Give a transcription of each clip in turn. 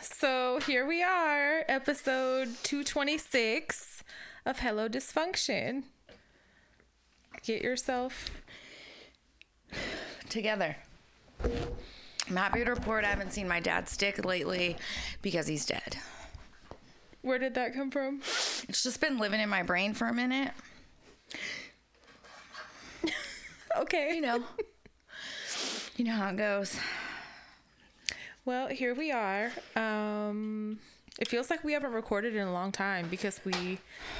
So here we are, episode 226 of Hello Dysfunction. Get yourself. Together. I'm happy to report I haven't seen my dad stick lately because he's dead. Where did that come from? It's just been living in my brain for a minute. Okay. You know. you know how it goes. Well, here we are. Um, it feels like we haven't recorded in a long time because we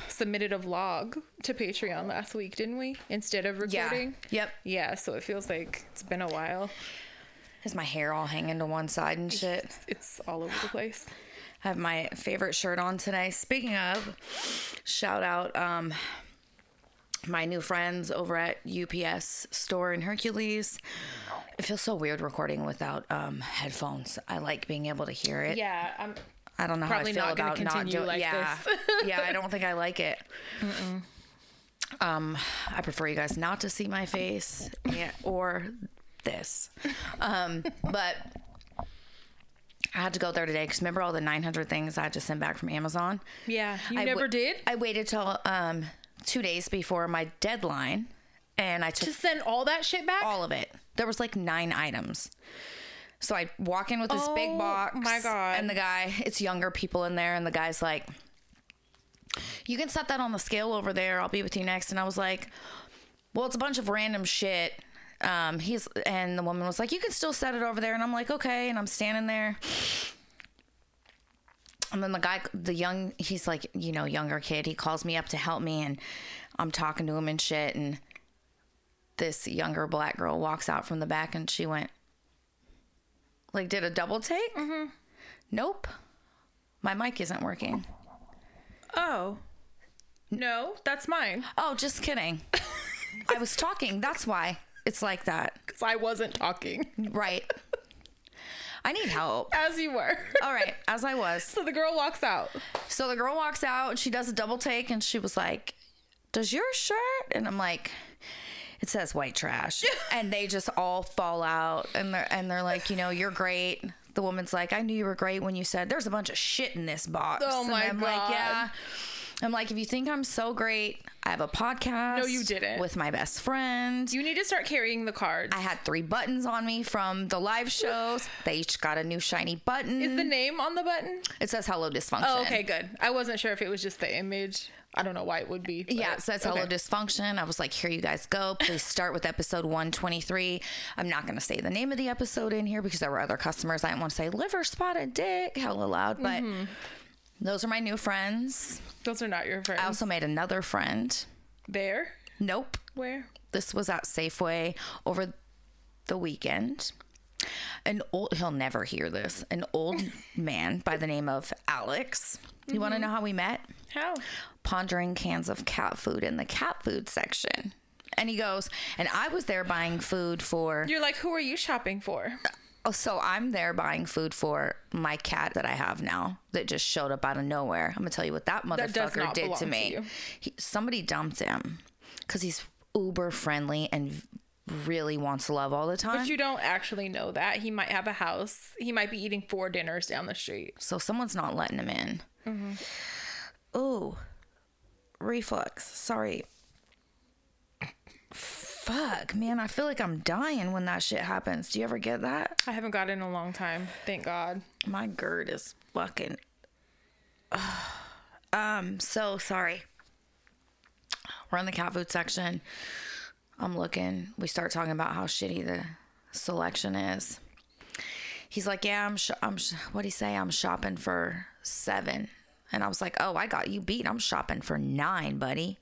submitted a vlog to Patreon last week, didn't we? Instead of recording. Yeah. Yep. Yeah, so it feels like it's been a while. Has my hair all hanging to one side and shit. It's all over the place. I have my favorite shirt on today. Speaking of, shout out um my new friends over at UPS store in Hercules. It feels so weird recording without um headphones. I like being able to hear it. Yeah, I'm I don't know Probably how I feel not about not doing. like yeah, this. yeah. I don't think I like it. Um, I prefer you guys not to see my face yeah, or this. Um, but I had to go there today because remember all the 900 things I had to send back from Amazon. Yeah, you I never wa- did. I waited till um two days before my deadline, and I took to send all that shit back. all of it. There was like nine items. So I walk in with this Oh, big box. my God. And the guy, it's younger people in there, and the guy's like, You can set that on the scale over there. I'll be with you next. And I was like, Well, it's a bunch of random shit. Um, he's and the woman was like, You can still set it over there. And I'm like, Okay. And I'm standing there. And then the guy, the young, he's like, you know, younger kid, he calls me up to help me, and I'm talking to him and shit. And this younger black girl walks out from the back and she went, like, did a double take? Mm-hmm. Nope. My mic isn't working. Oh. No, that's mine. Oh, just kidding. I was talking. That's why it's like that. Because I wasn't talking Right. I need help. as you were. All right, as I was. So the girl walks out. So the girl walks out and she does a double take and she was like, Does your shirt? And I'm like, It says white trash. and they just all fall out and they're and they're like, you know, you're great. The woman's like, I knew you were great when you said there's a bunch of shit in this box. Oh And my I'm God. like, yeah. I'm like, if you think I'm so great, I have a podcast. No, you didn't. With my best friend. You need to start carrying the cards. I had three buttons on me from the live shows. They each got a new shiny button. Is the name on the button? it says hello dysfunction. Oh, okay, good. I wasn't sure if it was just the image. I don't know why it would be. Yeah, it says hello okay. dysfunction. I was like, here you guys go. Please start with episode 123. I'm not going to say the name of the episode in here because there were other customers. I didn't want to say liver spotted dick hella loud, but Mm-hmm. those are my new friends. Those are not your friends. I also made another friend. there? Nope. Where? This was at Safeway over the weekend. An old, he'll never hear this, an old man by the name of Alex. You want to know how we met? How? pondering cans of cat food in the cat food section. And he goes, and I was there buying food for, You're like, who are you shopping for? oh, so I'm there buying food for my cat that I have now that just showed up out of nowhere. I'm gonna tell you what that That motherfucker not did to to me. you. he, somebody dumped him because he's uber friendly and really wants love all the time. But you don't actually know that. He might have a house. He might be eating four dinners down the street. so someone's not letting him in. Mm-hmm. Oh, reflux. Sorry. Fuck, man. I feel like I'm dying when that shit happens. Do you ever get that? I haven't got it in a long time. Thank God. My GERD is fucking. um, so sorry. We're in the cat food section. I'm looking. We start talking about how shitty the selection is. He's like, "Yeah, I'm. Sh- I'm. Sh- what do you say? I'm shopping for seven. And I was like, "Oh, I got you beat. I'm shopping for nine, buddy.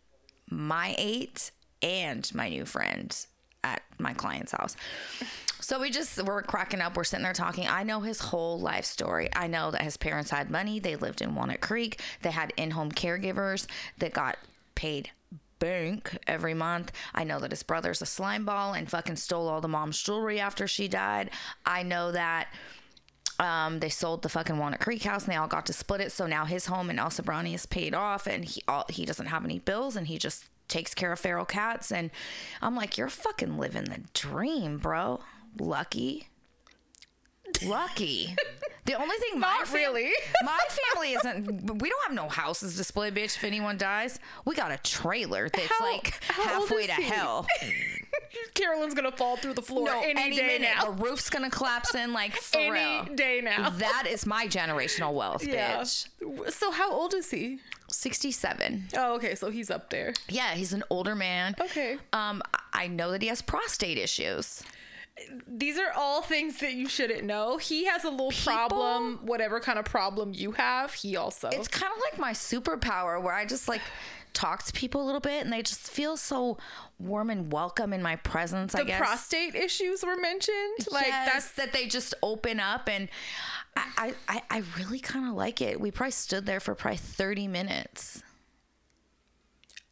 My eight and my new friend at my client's house." So we just we're cracking up. We're sitting there talking. I know his whole life story. I know that his parents had money. They lived in Walnut Creek. They had in-home caregivers that got paid bank every month. I know that his brother's a slime ball and fucking stole all the mom's jewelry after she died. I know that um, they sold the fucking Walnut Creek house and they all got to split it. So now his home in El Sobrante is paid off and he all, he doesn't have any bills and he just takes care of feral cats. And I'm like, you're fucking living the dream, bro. Lucky. Lucky. The only thing my Not fam- really. my family isn't. We don't have no houses to split, bitch. If anyone dies, we got a trailer that's How- like how halfway to he? hell. Carolyn's gonna fall through the floor No, any, day minute now. the roof's gonna collapse in. Like for Any real. day now. That is my generational wealth, yeah. bitch. So how old is he? Sixty-seven. Oh, okay. So he's up there. Yeah, he's an older man. Okay. Um, I know that he has prostate issues. These are all things that you shouldn't know. He has a little problem, whatever kind of problem you have. He also. It's kind of like my superpower where I just like talk to people a little bit and they just feel so warm and welcome in my presence. I guess prostate issues were mentioned. Like Yes, that's that they just open up and I I, I really kind of like it. We probably stood there for probably thirty minutes.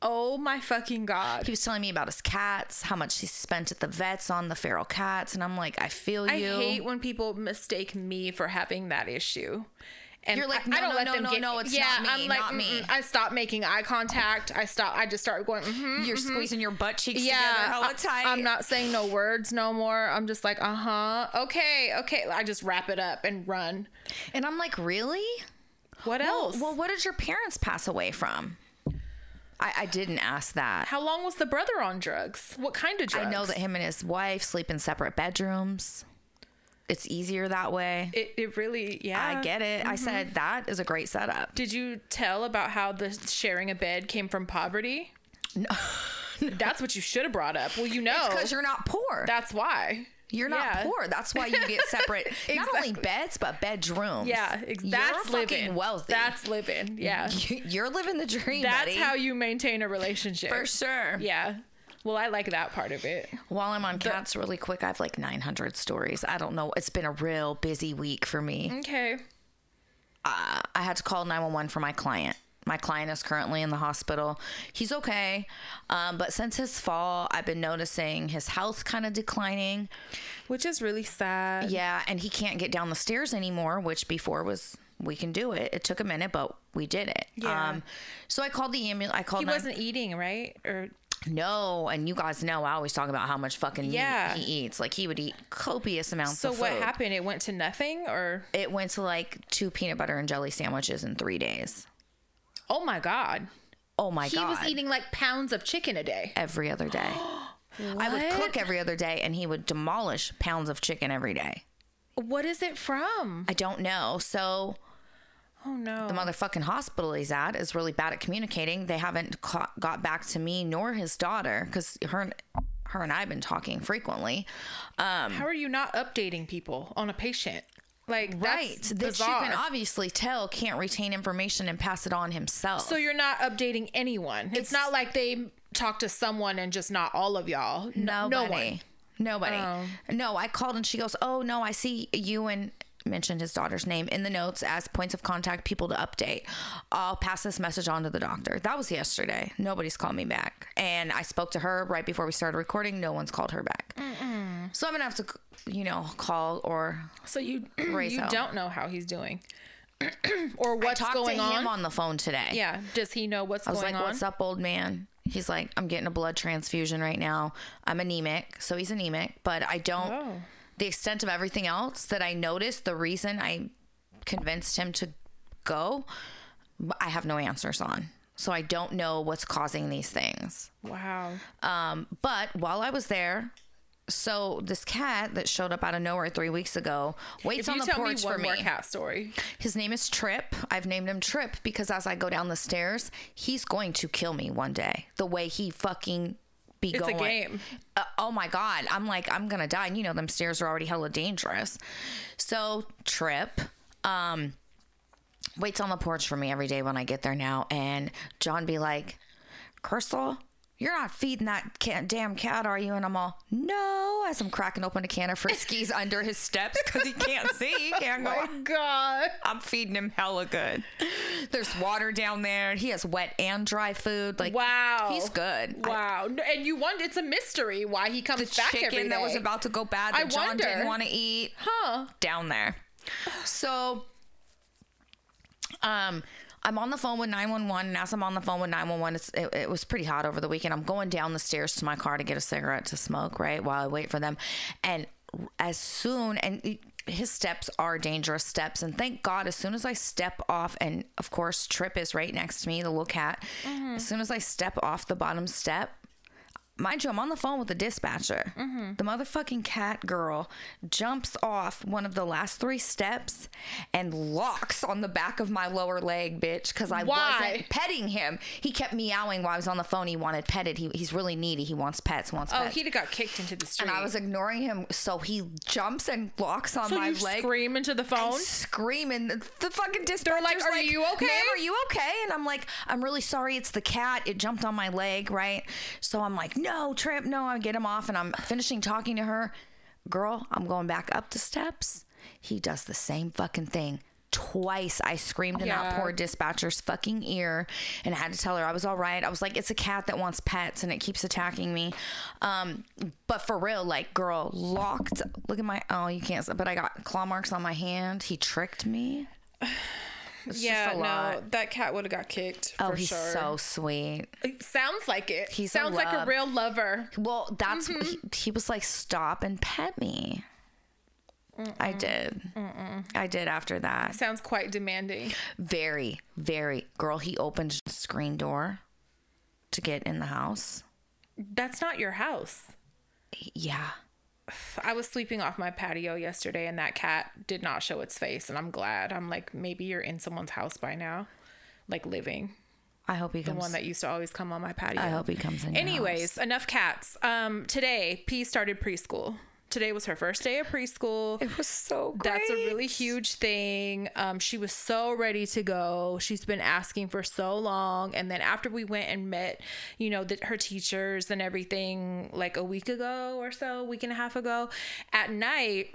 oh my fucking god. He was telling me about his cats, how much he spent at the vets on the feral cats, and I'm like, I feel I you. hate when people mistake me for having that issue. And You're like, I, no, I don't no, let no, them no, get, no, it's yeah, not me, I'm like, not me. I stop making eye contact. I stop. I just start going. Mm-hmm. You're squeezing your butt cheeks Yeah, together hella I- tight. I'm not saying no words no more. I'm just like, uh huh, okay, okay. I just wrap it up and run. and I'm like, really? What Well, else? well, what did your parents pass away from? I, I didn't ask that. How long was the brother on drugs? What kind of drugs? I know that him and his wife sleep in separate bedrooms. It's easier that way. It, it really, yeah. I get it. Mm-hmm. I said that is a great setup. Did you tell about how the sharing a bed came from poverty? No. That's what you should have brought up. Well, you know. Because you're not poor. That's why. You're not Yeah. poor. That's why you get separate, not only beds but bedrooms. Yeah, ex- You're that's living. wealthy. That's living. Yeah. you're living the dream. That's buddy. how you maintain a relationship. for sure. Yeah. Well, I like that part of it. While I'm on cats, really quick, I have like 900 stories. I don't know. It's been a real busy week for me. Okay. uh, I had to call 911 for my client. My client is currently in the hospital. He's okay. Um, but since his fall, I've been noticing his health kind of declining. Which is really sad. Yeah. And he can't get down the stairs anymore, which before was, we can do it. It took a minute, but we did it. Yeah. Um, so I called the ambulance. I called He wasn't eating, right? Or No. And you guys know I always talk about how much fucking Yeah. meat he eats. Like he would eat copious amounts so of food. what happened? It went to nothing or It went to like two peanut butter and jelly sandwiches in three days. Oh my god. Oh my He God. He was eating like pounds of chicken a day. every other day. I would cook every other day and he would demolish pounds of chicken every day. What is it from? I don't know. So Oh no. the motherfucking hospital he's at is really bad at communicating. They haven't ca- got back to me nor his daughter because her, and- her and I have been talking frequently. Um, How are you not updating people on a patient? Like right. That you can obviously tell can't retain information and pass it on himself. So you're not updating anyone. It's, It's- not like they talk to someone and just not all of y'all. No, Nobody. no one. Nobody. Oh. No, I called and she goes, Oh, no, I see you and mentioned his daughter's name in the notes as points of contact, people to update. I'll pass this message on to the doctor. That was yesterday. Nobody's called me back. And I spoke to her right before we started recording. No one's called her back. So I'm going to have to, you know, call or So you Raise you don't know how he's doing, or I what's talked going to on. him on the phone today. yeah. Does he know what's I was going like, on? "What's up, old man?" He's like, "I'm getting a blood transfusion right now. I'm anemic, so he's anemic, but I don't." Oh. The extent of everything else that I noticed, the reason I convinced him to go, I have no answers on. So I don't know what's causing these things. Wow. Um, but while I was there, so this cat that showed up out of nowhere three weeks ago waits If on you the tell me porch one for more me. cat story, His name is Trip. I've named him Trip because as I go down the stairs, he's going to kill me one day. The way he fucking be It's a going. game. Uh, oh my god! I'm like I'm gonna die. And you know them stairs are already hella dangerous. So Trip, um, waits on the porch for me every day when I get there now, and John be like, Crystal. You're not feeding that can- damn cat, are you? And I'm all, no, as I'm cracking open a can of Friskies under his steps because he can't see. He can't go. Oh God. I'm feeding him hella good. There's water down there. He has wet and dry food. Like, Wow. he's good. Wow. No, and you wonder it's a mystery why he comes the back every chicken that was about to go bad that I John wonder. didn't want to eat Huh. down there. So, um, I'm on the phone with 911, and as I'm on the phone with 911, it, it was pretty hot over the weekend. I'm going down the stairs to my car to get a cigarette to smoke, right, while I wait for them. And as soon, and his steps are dangerous steps. And thank God, as soon as I step off, and of course, Trip is right next to me, the little cat. Mm-hmm. As soon as I step off the bottom step, mind you, I'm on the phone with the dispatcher. Mm-hmm. The motherfucking cat girl jumps off one of the last three steps and locks on the back of my lower leg, bitch, because I Why? wasn't petting him. He kept meowing while I was on the phone. He wanted petted. He, he's really needy. He wants pets. Wants Oh, pets. he'd have got kicked into the street. and I was ignoring him, so he jumps and locks on so my you leg scream into the phone. screaming. The, the fucking dispatcher's like, "Are you okay?" Ma'am, are you okay? And I'm like, I'm really sorry. It's the cat. It jumped on my leg, right? So I'm like, no, Oh, trip, no. I get him off, and I'm finishing talking to her. Girl, I'm going back up the steps. He does the same fucking thing. Twice I screamed in that poor dispatcher's fucking ear and I had to tell her I was all right. I was like, it's a cat that wants pets and it keeps attacking me. Um, but for real, like, girl, locked. Look at my, oh, you can't, but I got claw marks on my hand. He tricked me. It's yeah, no, that cat would have got kicked. Oh, for he's sure. so sweet. It sounds like it. He's a sounds like a real lover. Well, that's Mm-hmm. he, he was like, stop and pet me. I did. I did after that. Sounds quite demanding. Very, very. Girl, he opened the screen door to get in the house. That's not your house. Yeah. I was sleeping off my patio yesterday and that cat did not show its face and I'm glad. I'm like maybe you're in someone's house by now. Like living. I hope he The comes. one that used to always come on my patio. I hope he comes in. Anyways, enough cats. Um today P started preschool. Today was her first day of preschool. it was so great. That's a really huge thing. Um, she was so ready to go. She's been asking for so long. And then after we went and met, you know, the, her teachers and everything, like a week ago or so, week and a half ago, at night,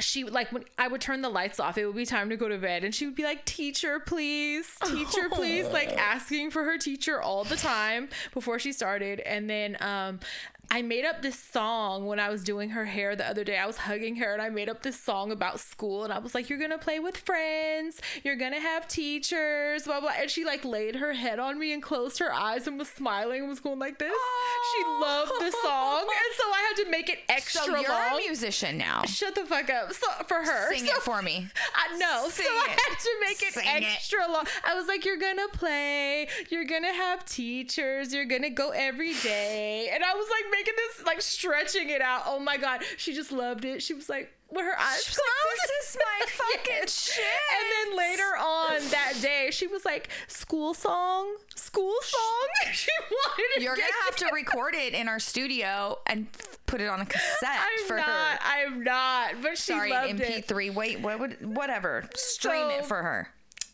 she like when I would turn the lights off, it would be time to go to bed, and she would be like, "Teacher, please, teacher, please," like asking for her teacher all the time before she started. And then um, I made up this song when I was doing her hair the other day. I was hugging her, and I made up this song about school, and I was like, "You're gonna play with friends, you're gonna have teachers, blah blah." And she like laid her head on me and closed her eyes and was smiling and was going like this. She loved the song, and so I had to make it extra So you're long. a musician now. Shut the fuck up. So for her. Sing so, it for me. I know. Sing so I had to make it Sing it. extra long. I was like, you're gonna play, you're gonna have teachers, you're gonna go every day. And I was like making this like stretching it out. Oh my god. She just loved it. She was like with her eyes closed. like, "This is my fucking Yes. shit." And then later on that day, she was like, school song, school song. she wanted to You're gonna have to record it in our studio and put it on a cassette I'm for not. her. I'm not. But she Sorry, loved it. MP3. Wait, what would whatever? Stream it for her.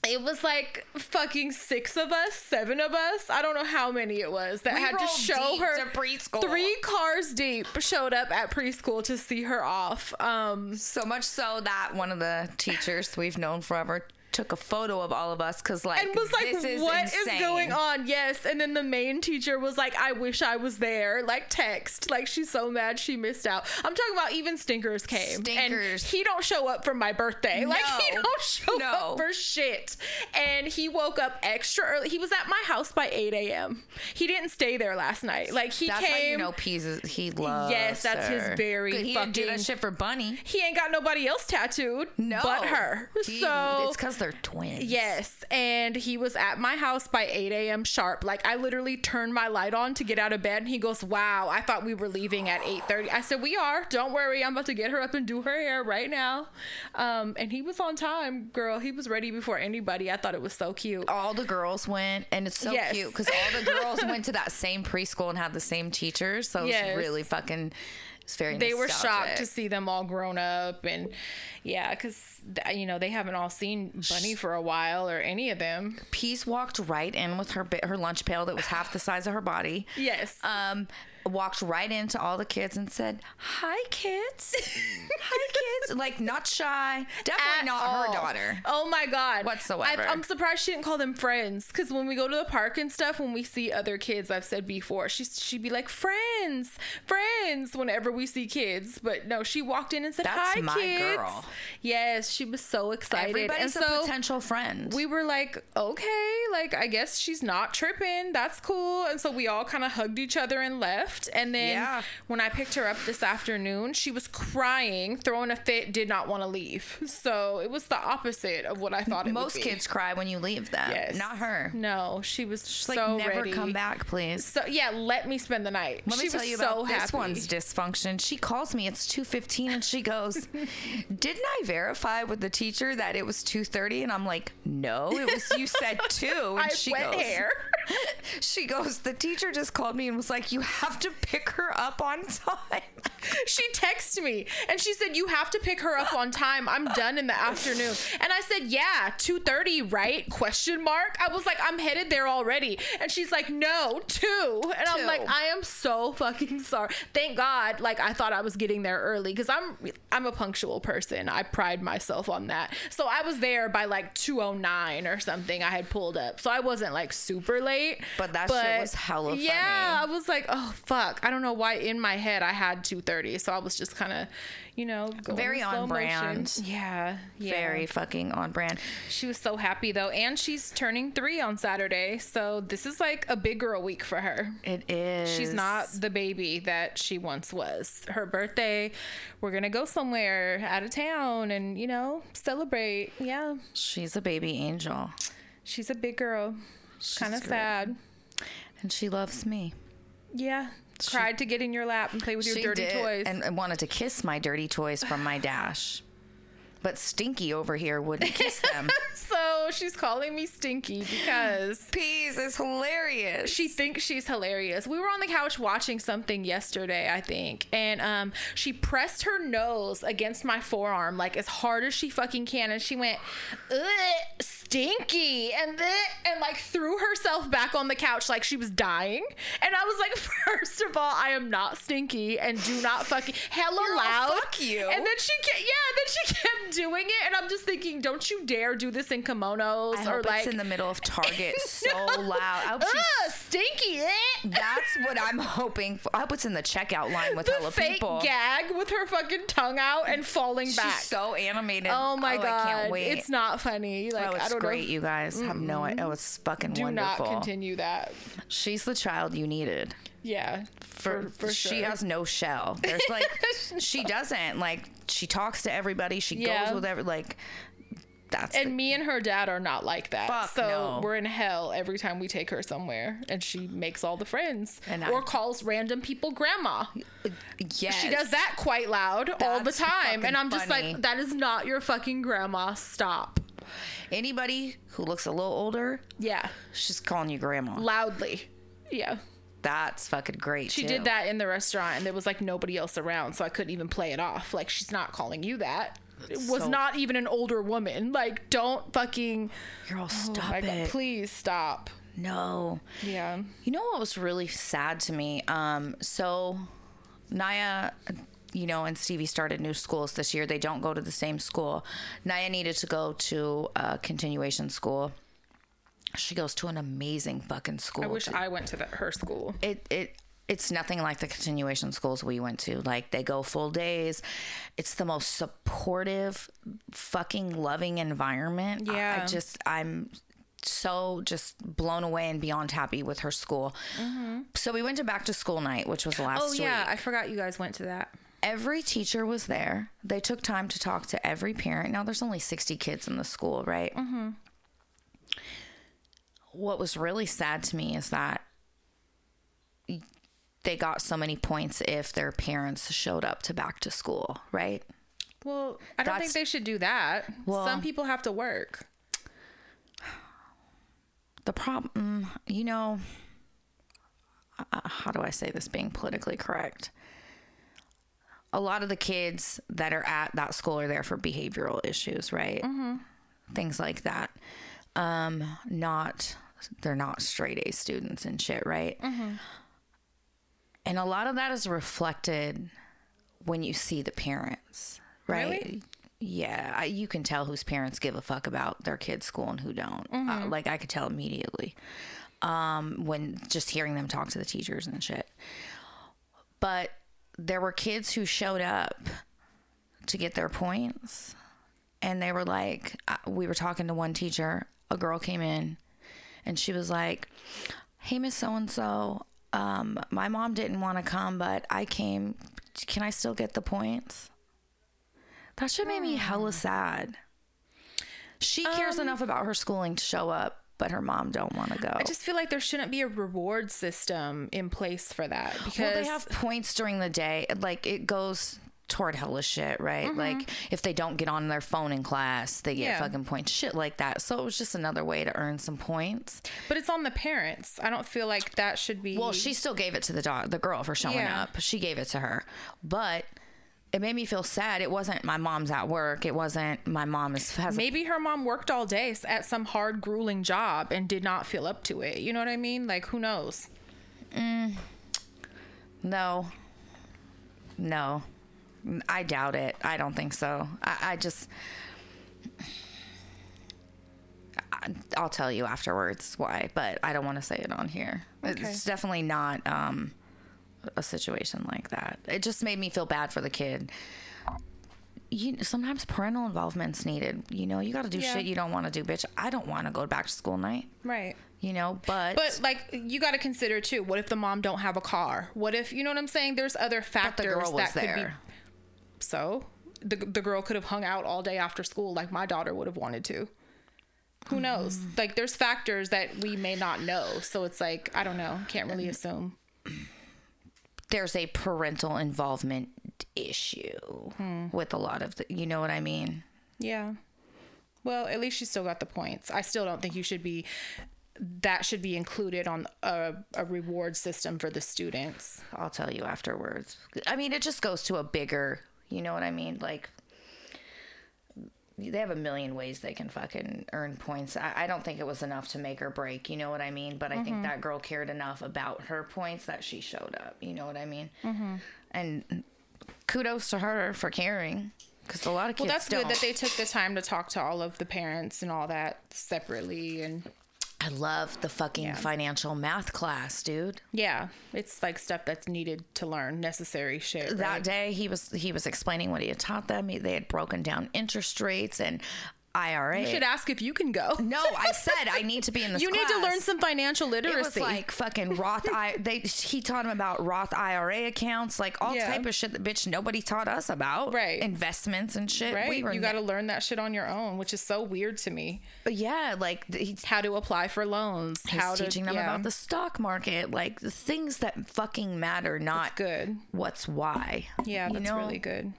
It was like fucking six of us, seven of us. I don't know how many it was that We had to show her. to preschool. Three cars deep showed up at preschool to see her off. Um, So much so that one of the teachers we've known forever took a photo of all of us because like and was like, this is "What is insane. going on?" Yes, and then the main teacher was like, "I wish I was there." Like text, like she's so mad she missed out. I'm talking about even stinkers came, Stinkers. and he don't show up for my birthday. Like he don't show No. up for shit. And he woke up extra early. He was at my house by 8 a.m. He didn't stay there last night. Like he That's came. you know is he loves. Yes, that's his very He didn't do that shit for Bunny. he ain't got nobody else tattooed No, but her. He- so it's because they're twins. Yes, and he was at my house by 8 a.m. sharp. Like I literally turned my light on to get out of bed, and he goes, "Wow, I thought we were leaving at 8:30." I said, "We are. Don't worry, I'm about to get her up and do her hair right now." Um, and he was on time, girl. He was ready before anybody. I thought it was so cute. all the girls went, and it's so Yes. cute because all the girls went to that same preschool and had the same teachers. So Yes. it's really fucking It's very they were shocked to see them all grown up and yeah because you know they haven't all seen bunny for a while or any of them. Peez walked right in with her her lunch pail that was half the size of her body. yes. Um, walked right into all the kids and said, "Hi, kids. Hi, kids." Like not shy. Definitely At not all. her daughter. Oh my god. Whatsoever. I, am surprised she didn't call them friends because when we go to the park and stuff, when we see other kids, I've said before, she's she'd be like friends, friends. Whenever we see kids, but no, she walked in and said, That's "Hi, my kids." girl. Yes, she was so excited. Everybody's and a so potential friend. we were like, okay, like I guess she's not tripping. That's cool. And so we all kind of hugged each other and left. And then Yeah. when I picked her up this afternoon, she was crying, throwing a fit, did not want to leave. So it was the opposite of what I thought it Most would be. kids cry when you leave them. Yes. Not her. No, she was She's so like, never ready. come back, please. So yeah, let me spend the night. Let she me tell you so about happy. this one's dysfunction. She calls me. It's two fifteen, and she goes, "Didn't I verify with the teacher that it was two 30? And I'm like, "No, it was. You said two. And I she wet goes, hair. She goes, "The teacher just called me and was like, you have to pick her up on time." she texted me and she said you have to pick her up on time. I'm done in the afternoon. And i said yeah 2.30 right? Question mark? I was like i'm headed there already. And she's like no 2 and i'm like i am so fucking sorry. Thank god like i thought i was getting there early because i'm i'm a punctual person. I pride myself on that. So i was there by like 209 or something i had pulled up. So i wasn't like super late But that shit was hella funny. yeah. I was like, oh fuck. I don't know why in my head I had 230. So I was just kind of, you know, going Very on brand. motion. Yeah, yeah. Very fucking on brand. She was so happy though, and she's turning three on Saturday. So this is like a big girl week for her. It is. She's not the baby that she once was. Her birthday, we're gonna go somewhere out of town and you know celebrate. Yeah, She's a baby angel, she's a big girl. Kind of sad. and she loves me. Yeah, cried to get in your lap and play with your she dirty did, toys. and and wanted to kiss my dirty toys from my dash, but Stinky over here wouldn't kiss them. So she's calling me stinky because Peez is hilarious. she thinks she's hilarious. We were on the couch watching something yesterday, I think, and um, she pressed her nose against my forearm like as hard as she fucking can, and she went, Ugh, "Stinky," and then and like threw herself back on the couch like she was dying. And I was like, first of all, I am not stinky, and do not fucking hella Girl, loud. fuck you. And then she kept, yeah, then she kept doing it, and I'm just thinking, don't you dare do this in kimonos I or hope like it's in the middle of Target so loud. I hope Ugh, stinky. eh? that's what I'm hoping for. I hope it's in the checkout line with the hella fake people. gag with her fucking tongue out and falling She's back. so animated. oh my god, I can't wait. it's not funny. Like oh, I it's great. You guys have no idea. Oh, it's fucking Do wonderful. not continue that. She's the child you needed. Yeah, for for, she sure. has no shell. There's like she doesn't like she talks to everybody. She Yeah. goes with every like that's And the- me and her dad are not like that. So no. we're in hell every time we take her somewhere, and she makes all the friends And or I- calls random people grandma. yes. She does that quite loud all the time, and I'm just like, that is not your fucking grandma. Stop. Anybody who looks a little older, Yeah, she's calling you grandma. loudly. Yeah. That's fucking great. She too. did that in the restaurant and there was like nobody else around, so I couldn't even play it off. Like she's not calling you that. It was so- not even an older woman. Like don't fucking Girl, oh stop God, it. please stop. No. Yeah. You know what was really sad to me? Um, so Naya, you know, and Stevie started new schools this year. They don't go to the same school. Naya needed to go to a continuation school. She goes to an amazing fucking school. I wish I went to the, her school. it it it's nothing like the continuation schools we went to. Like they go full days. It's the most supportive, fucking loving environment. I- I, just I'm so just blown away and beyond happy with her school. Mm-hmm. So we went to back to school night, which was last Oh yeah, week. I forgot you guys went to that. Every teacher was there. They took time to talk to every parent. Now there's only 60 kids in the school, right? Mm-hmm. What was really sad to me is that they got so many points if their parents showed up to back to school, right? Well, I don't think they should do that. Well- Some people have to work. The problem, you know, uh, how do I say this being politically correct? A lot of the kids that are at that school are there for behavioral issues, right? Things like that. Um, not they're not straight A students and shit, right? And a lot of that is reflected when you see the parents, right? Really? Yeah, I, you can tell whose parents give a fuck about their kids' school and who don't. Uh, like I could tell immediately um, when just hearing them talk to the teachers and shit. But there were kids who showed up to get their points, and they were like, we were talking to one teacher. A girl came in, and she was like, "Hey, Miss So and So, um, my mom didn't want to come, but I came. Can I still get the points?" That should make me hella sad. She cares enough about her schooling to show up, but her mom don't want to go. I just feel like there shouldn't be a reward system in place for that because well, they have points during the day. Like it goes toward hella shit, right? Mm-hmm. Like if they don't get on their phone in class, they get Yeah. fucking points, shit like that. So it was just another way to earn some points. but it's on the parents. I don't feel like that should be Well, she still gave it to the dog, the girl for showing Yeah. up. She gave it to her, but it made me feel sad. It wasn't my mom's at work. It wasn't my mom is has Maybe her mom worked all day at some hard, grueling job and did not feel up to it. You know what I mean? Like, who knows? No. No. I doubt it. I don't think so. I, I just. I'll tell you afterwards why, but I don't want to say it on here. Okay. It's definitely not um, a situation like that. It just made me feel bad for the kid. You sometimes parental involvement's needed. You know, you got to do Yeah. shit you don't want to do, bitch. I don't want to go back to school night. Right. You know, but But like you got to consider too. What if the mom don't have a car? What if you know what I'm saying? There's other the factors girl was that could be. there. So the the girl could have hung out all day after school, like my daughter would have wanted to. Who knows? Mm-hmm. Like there's factors that we may not know. So it's like I don't know. Can't really assume. There's a parental involvement issue Hmm. with a lot of the, you know what I mean? Yeah. Well, at least she still got the points. I still don't think you should be. That should be included on a, a reward system for the students. I'll tell you afterwards. I mean, it just goes to a bigger, you know what I mean? Like, they have a million ways they can fucking earn points. I, I don't think it was enough to make or break, you know what I mean? But I Mm-hmm. think that girl cared enough about her points that she showed up, you know what I mean? Mm-hmm. And kudos to her for caring. Because a lot of kids Well, that's don't. good that they took the time to talk to all of the parents and all that separately. And I love the fucking financial math class, dude. yeah, it's like stuff that's needed to learn, necessary shit. that right? day he was he was explaining what he had taught them He- they had broken down interest rates and ira You should ask if you can go. no i said i need to be in this You need to learn some financial literacy. it was like fucking Roth. I they he taught him about Roth IRA accounts, like all Yeah. type of shit that bitch nobody taught us about, Right. Investments and shit. right? We you got to learn that shit on your own, which is so weird to me. But yeah, like How to apply for loans, he's how to teaching them yeah. about the stock market, like the things that fucking matter, not good. what's why. Yeah, You that's know? really good.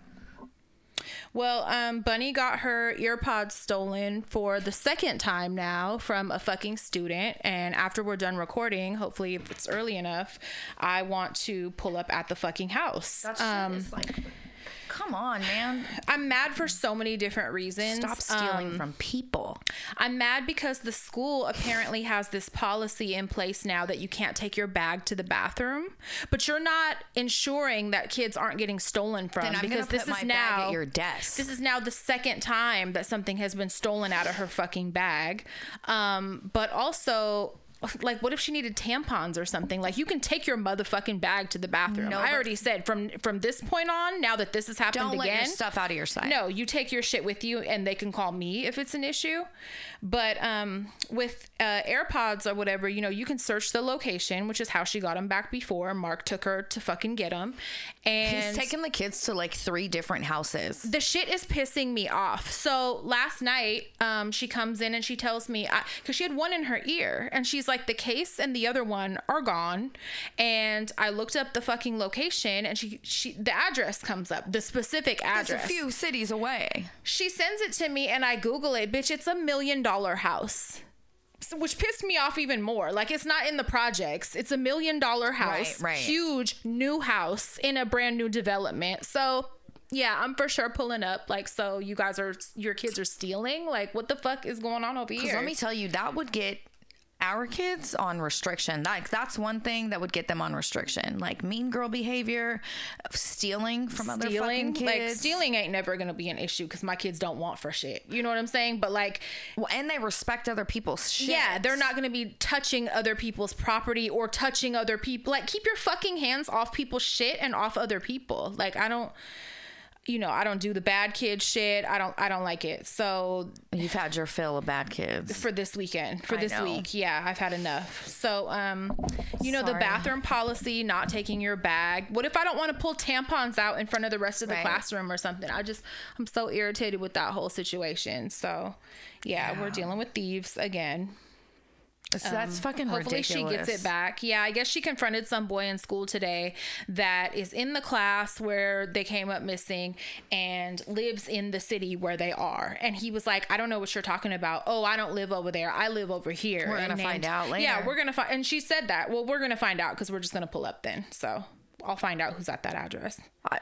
Well, um, Bunny got her earpods stolen for the second time now from a fucking student. And after we're done recording, hopefully if it's early enough, I want to pull up at the fucking house. That shit Um, is like, come on, man, I'm mad for so many different reasons. stop stealing Um, from people. I'm mad because the school apparently has this policy in place now that you can't take your bag to the bathroom, but you're not ensuring that kids aren't getting stolen from because this is now bag at your desk. This is now the second time that something has been stolen out of her fucking bag. Um, but also like what if she needed tampons or something like you can take your motherfucking bag to the bathroom No, i already said from from this point on now that this has happened Don't let again your stuff out of your sight. no, you take your shit with you, and they can call me if it's an issue. But um, with uh, AirPods or whatever, you know, you can search the location, which is how she got them back before. Mark took her to fucking get them, and He's taking the kids to like three different houses. the shit is pissing me off. So last night, um, she comes in and she tells me because she had one in her ear, and she's like, the case and the other one are gone. And I looked up the fucking location, and she she the address comes up, the specific address. It's a few cities away. She sends it to me and I Google it. Bitch, it's a million dollar house. So- which pissed me off even more. Like it's not in the projects. It's a million dollar house, right. huge new house in a brand new development. So yeah, I'm for sure pulling up. Like, so you guys are your kids are stealing. Like, what the fuck is going on over here? let me tell you, that would get our kids on restriction. Like that's one thing that would get them on restriction. Like mean girl behavior, stealing from other fucking kids. like stealing ain't never gonna be an issue because my kids don't want for shit. You know what I'm saying? But like, Well, and they respect other people's shit. yeah, they're not gonna be touching other people's property or touching other people. Like, keep your fucking hands off people's shit and off other people. Like, I don't. You know, I don't do the bad kid shit. I don't. I don't like it. So You've had your fill of bad kids. for this weekend for I this know. week yeah i've had enough so um you know the bathroom policy not taking your bag what if i don't want to pull tampons out in front of the rest of the Right. classroom or something i just i'm so irritated with that whole situation so yeah, we're dealing with thieves again So that's fucking Um, Hopefully ridiculous. she gets it back. Yeah, I guess she confronted some boy in school today that is in the class where they came up missing and lives in the city where they are. And he was like, I don't know what you're talking about. Oh, I don't live over there. I live over here. We're And gonna find out later. Yeah, we're gonna find. And she said that. Well, we're gonna find out because we're just gonna pull up then. So I'll find out who's at that address. I-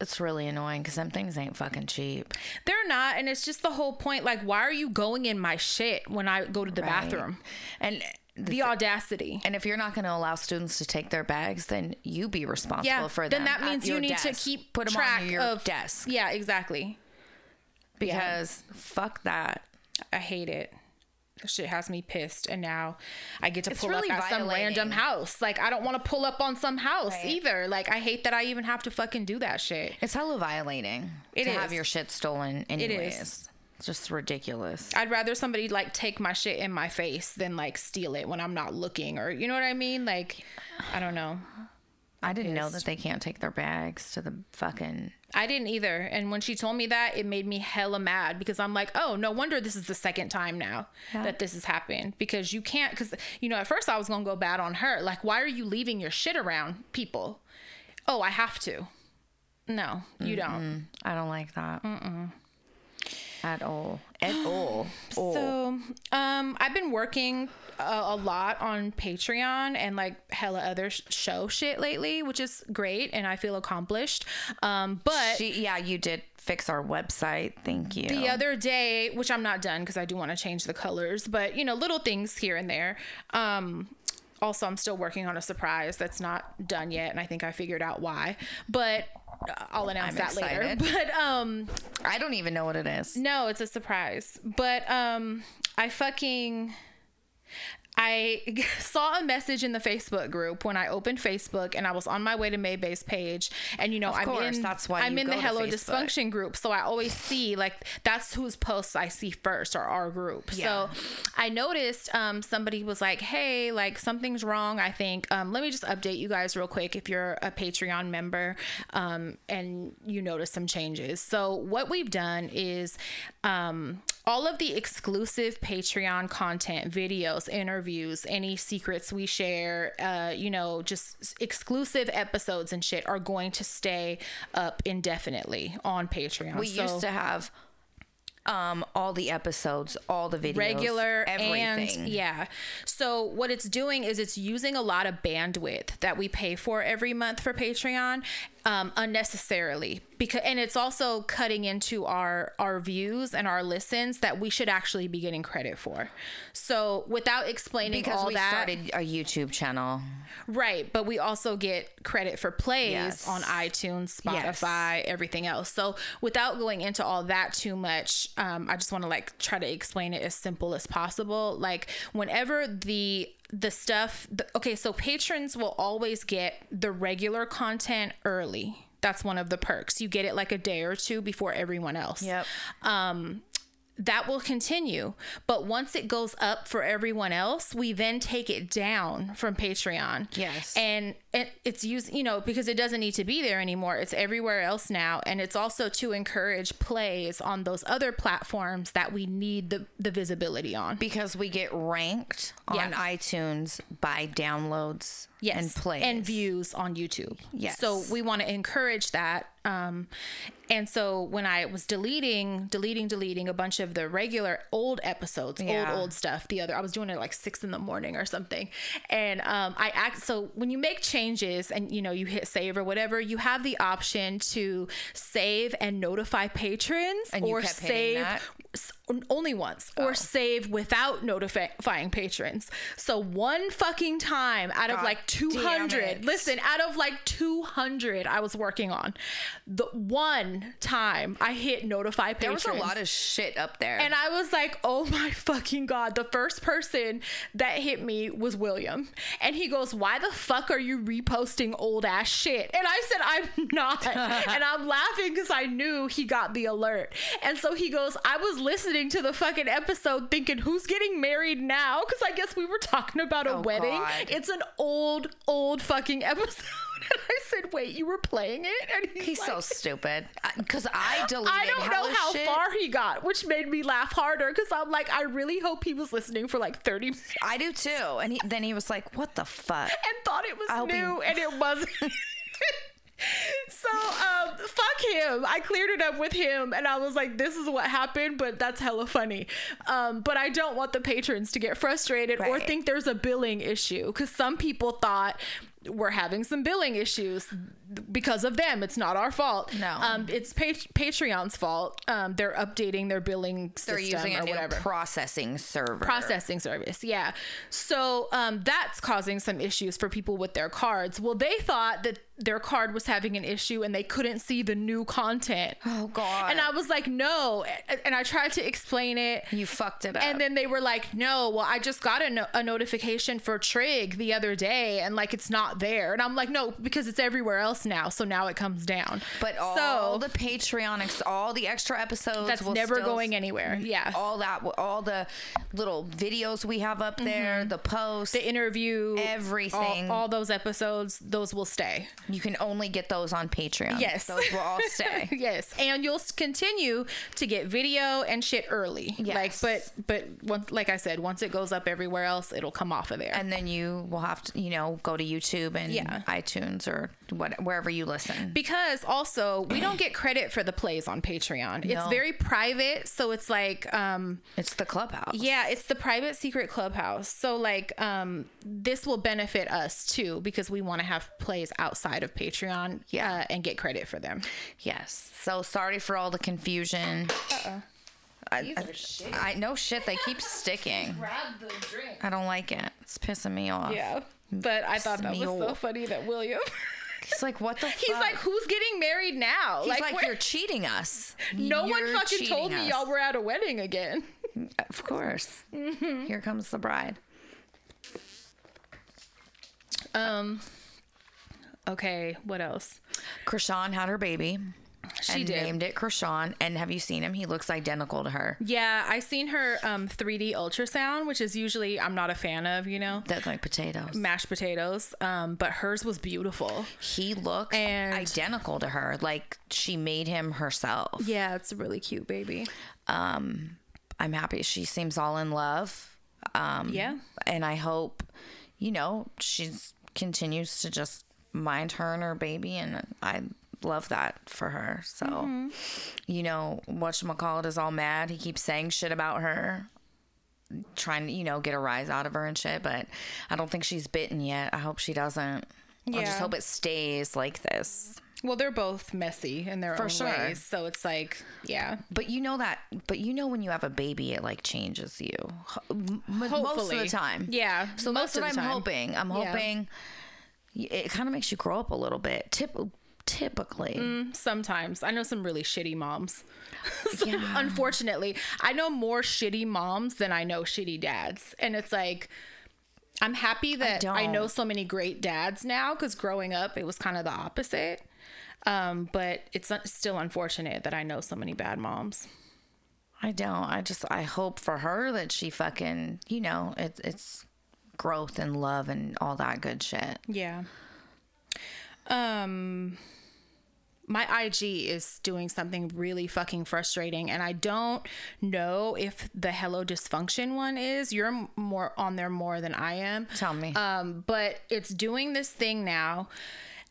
it's really annoying because them things ain't fucking cheap. They're not, and it's just the whole point. Like, why are you going in my shit when I go to the Right. bathroom? And The audacity. and if you're not going to allow students to take their bags, then you be responsible Yeah, for them. then that means you need to keep put them track on your of desk Yeah, exactly. because fuck that. I hate it. Shit has me pissed, and now I get to It's pull really up at some random house. Like I don't want to pull up on some house Right. either. Like I hate that I even have to fucking do that shit. It's hella violating It to have your shit stolen. Anyways, is. it's just ridiculous. I'd rather somebody like take my shit in my face than like steal it when I'm not looking, or you know what I mean? Like I don't know. I didn't know that they can't take their bags to the fucking. I didn't either. And when she told me that, it made me hella mad because I'm like, oh, no wonder this is the second time now that this has happened because you can't. Because, you know, at first I was going to go bad on her. Like, why are you leaving your shit around people? Oh, I have to. No, you don't. I don't like that. At all. At all. So, um, I've been working a, a lot on Patreon and like hella other sh- show shit lately, which is great and I feel accomplished. Um, but She, yeah, you did fix our website. Thank you. the other day, which I'm not done because I do want to change the colors, but you know, little things here and there. Um, also, I'm still working on a surprise that's not done yet, and I think I figured out why. But I'll announce I'm that later. But um, I don't even know what it is. no, it's a surprise. But um, I fucking. I saw a message in the Facebook group when I opened Facebook and I was on my way to Maybay's page and you know I'm course, in that's why I'm in the Hello. Dysfunction group so I always see like that's whose posts I see first or our group. Yeah. So I noticed um, somebody was like, "Hey, like something's wrong. I think um, let me just update you guys real quick if you're a Patreon member um, and you notice some changes." So what we've done is um, all of the exclusive Patreon content, videos, interviews, any secrets we share, uh, you know, just exclusive episodes and shit are going to stay up indefinitely on Patreon. We So- used to have um all the episodes, all the videos, regular everything. and yeah so what it's doing is it's using a lot of bandwidth that we pay for every month for patreon um, unnecessarily because and it's also cutting into our our views and our listens that we should actually be getting credit for so without explaining because all we that started a YouTube channel. Right, but we also get credit for plays Yes. on iTunes, Yes. Spotify, everything else. So without going into all that too much, um, I just want to like try to explain it as simple as possible. Like whenever the the stuff, the, okay, so patrons will always get the regular content early. That's one of the perks. You get it like a day or two before everyone else Yep. Um, that will continue. But once it goes up for everyone else, we then take it down from Patreon. Yes. And it, it's used, you know, because it doesn't need to be there anymore. It's everywhere else now. And it's also to encourage plays on those other platforms that we need the, the visibility on. Because we get ranked on Yeah. iTunes by downloads yes, and plays. and views on YouTube. Yes. So we want to encourage that. Um, and so when I was deleting, deleting, deleting a bunch of the regular old episodes, Yeah. old old stuff, the other I was doing it like six in the morning or something, and um, I act. So when you make changes and you know you hit save or whatever, you have the option to save and notify patrons And or save only once Oh. or save without notifying patrons. So one fucking time out of like 200, listen, out of like 200 I was working on, the one time I hit notify patrons. There was a lot of shit up there. and I was like, oh my fucking God. The first person that hit me was William. And he goes, why the fuck are you reposting old ass shit? And I said, I'm not. and I'm laughing because I knew he got the alert. And so he goes, I was listening to the fucking episode thinking, who's getting married now? Because I guess we were talking about a Oh, wedding. God. It's an old, old fucking episode. And I said, wait, you were playing it? And he's, He's so stupid. Because I deleted I don't know how shit. far he got, which made me laugh harder because I'm like, I really hope he was listening for like 30 minutes I do too. And he, then he was like, "What the fuck?" and thought it was I hope he- new, and it wasn't. so, um, fuck him. I cleared it up with him, and I was like, this is what happened, but that's hella funny. Um, but I don't want the patrons to get frustrated or think there's a billing issue because some people thought we're having some billing issues because of them. It's not our fault. No. Um, it's pa- Patreon's fault. Um, they're updating their billing system They're using or a whatever processing server. processing service yeah so um, that's causing some issues for people with their cards well they thought that their card was having an issue and they couldn't see the new content Oh God. and i was like no and i tried to explain it you fucked it up. and then they were like, no, well, I just got a, no- a notification for Trig the other day and like it's not there. And I'm like, no, because it's everywhere else now. So now it comes down. but all so, the Patreon, ex- all the extra episodes, that's never going anywhere. Yeah. All that, all the little videos we have up mm-hmm. there, the posts. the interview, Everything. all, all those episodes, those will stay. you can only get those on Patreon. Yes. those will all stay. yes, and you'll continue to get video and shit early. Like, Yes. but but once, like I said, once it goes up everywhere else, it'll come off of there. and then you will have to, you know, go to YouTube and Yeah. iTunes or what, wherever you listen. because also we don't get credit for the plays on Patreon. It's very private, so it's like um It's the clubhouse. yeah, it's the private secret clubhouse. So like um this will benefit us too because we want to have plays outside of Patreon Yeah. uh, and get credit for them. Yes. So sorry for all the confusion. Uh-uh. I, These I, are shit. I no shit. They keep sticking. Grab the drink. I don't like it. It's pissing me off. Yeah. But I thought that was so funny that William He's like, what the? He's fuck? like, who's getting married now? He's like, where- you're cheating us. no one You're fucking told cheating me y'all were at a wedding again. Of course. Mm-hmm. Here comes the bride. Um. Okay, what else? Krishan had her baby. She and did. named it Krishan. And have you seen him? He looks identical to her. Yeah, I seen her um 3D ultrasound, which is usually I'm not a fan of, you know, That's like potatoes. mashed potatoes. Um, but hers was beautiful. He looks And- identical to her. Like she made him herself. Yeah, it's a really cute baby. Um, I'm happy. She seems all in love. Um, Yeah. and I hope, you know, she's continues to just mind her and her baby, and I love that for her. So, Mm-hmm. you know, whatchamacallit is all mad. He keeps saying shit about her, trying to, you know, get a rise out of her and shit, but I don't think she's bitten yet. I hope she doesn't. I just hope it stays like this. Well, they're both messy in their For own sure. ways, so it's like, yeah. But you know that, but you know when you have a baby, it like changes you m- most of the time. Yeah, So most that's what of the I'm time. hoping. I'm hoping y- it kind of makes you grow up a little bit. Tip, typically, Sometimes I know some really shitty moms. Yeah. Unfortunately, I know more shitty moms than I know shitty dads, and it's like. I'm happy that I, know so many great dads now because growing up it was kind of the opposite. Um, but it's still unfortunate that I know so many bad moms. I don't. I just I hope for her that she fucking you know it's it's growth and love and all that good shit. Yeah. Um my IG is doing something really fucking frustrating, and I don't know if the Hello Dysfunction one is. You're more on there more than I am. Tell me. Um, but it's doing this thing now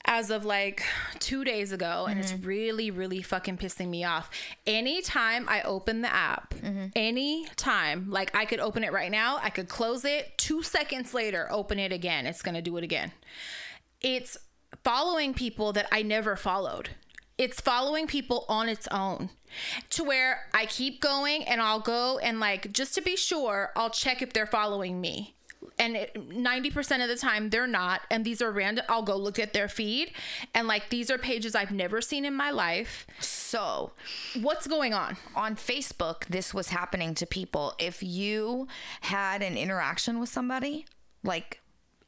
as of like two days ago, and it's really, really fucking pissing me off. Anytime I open the app, anytime, like I could open it right now, I could close it, two seconds later, open it again. It's gonna do it again. It's following people that I never followed. It's following people on its own to where I keep going and I'll go and like just to be sure, I'll check if they're following me. And it, 90% of the time they're not. And these are random. I'll go look at their feed and like these are pages I've never seen in my life. So, What's going on? on Facebook, this was happening to people. If you had an interaction with somebody, like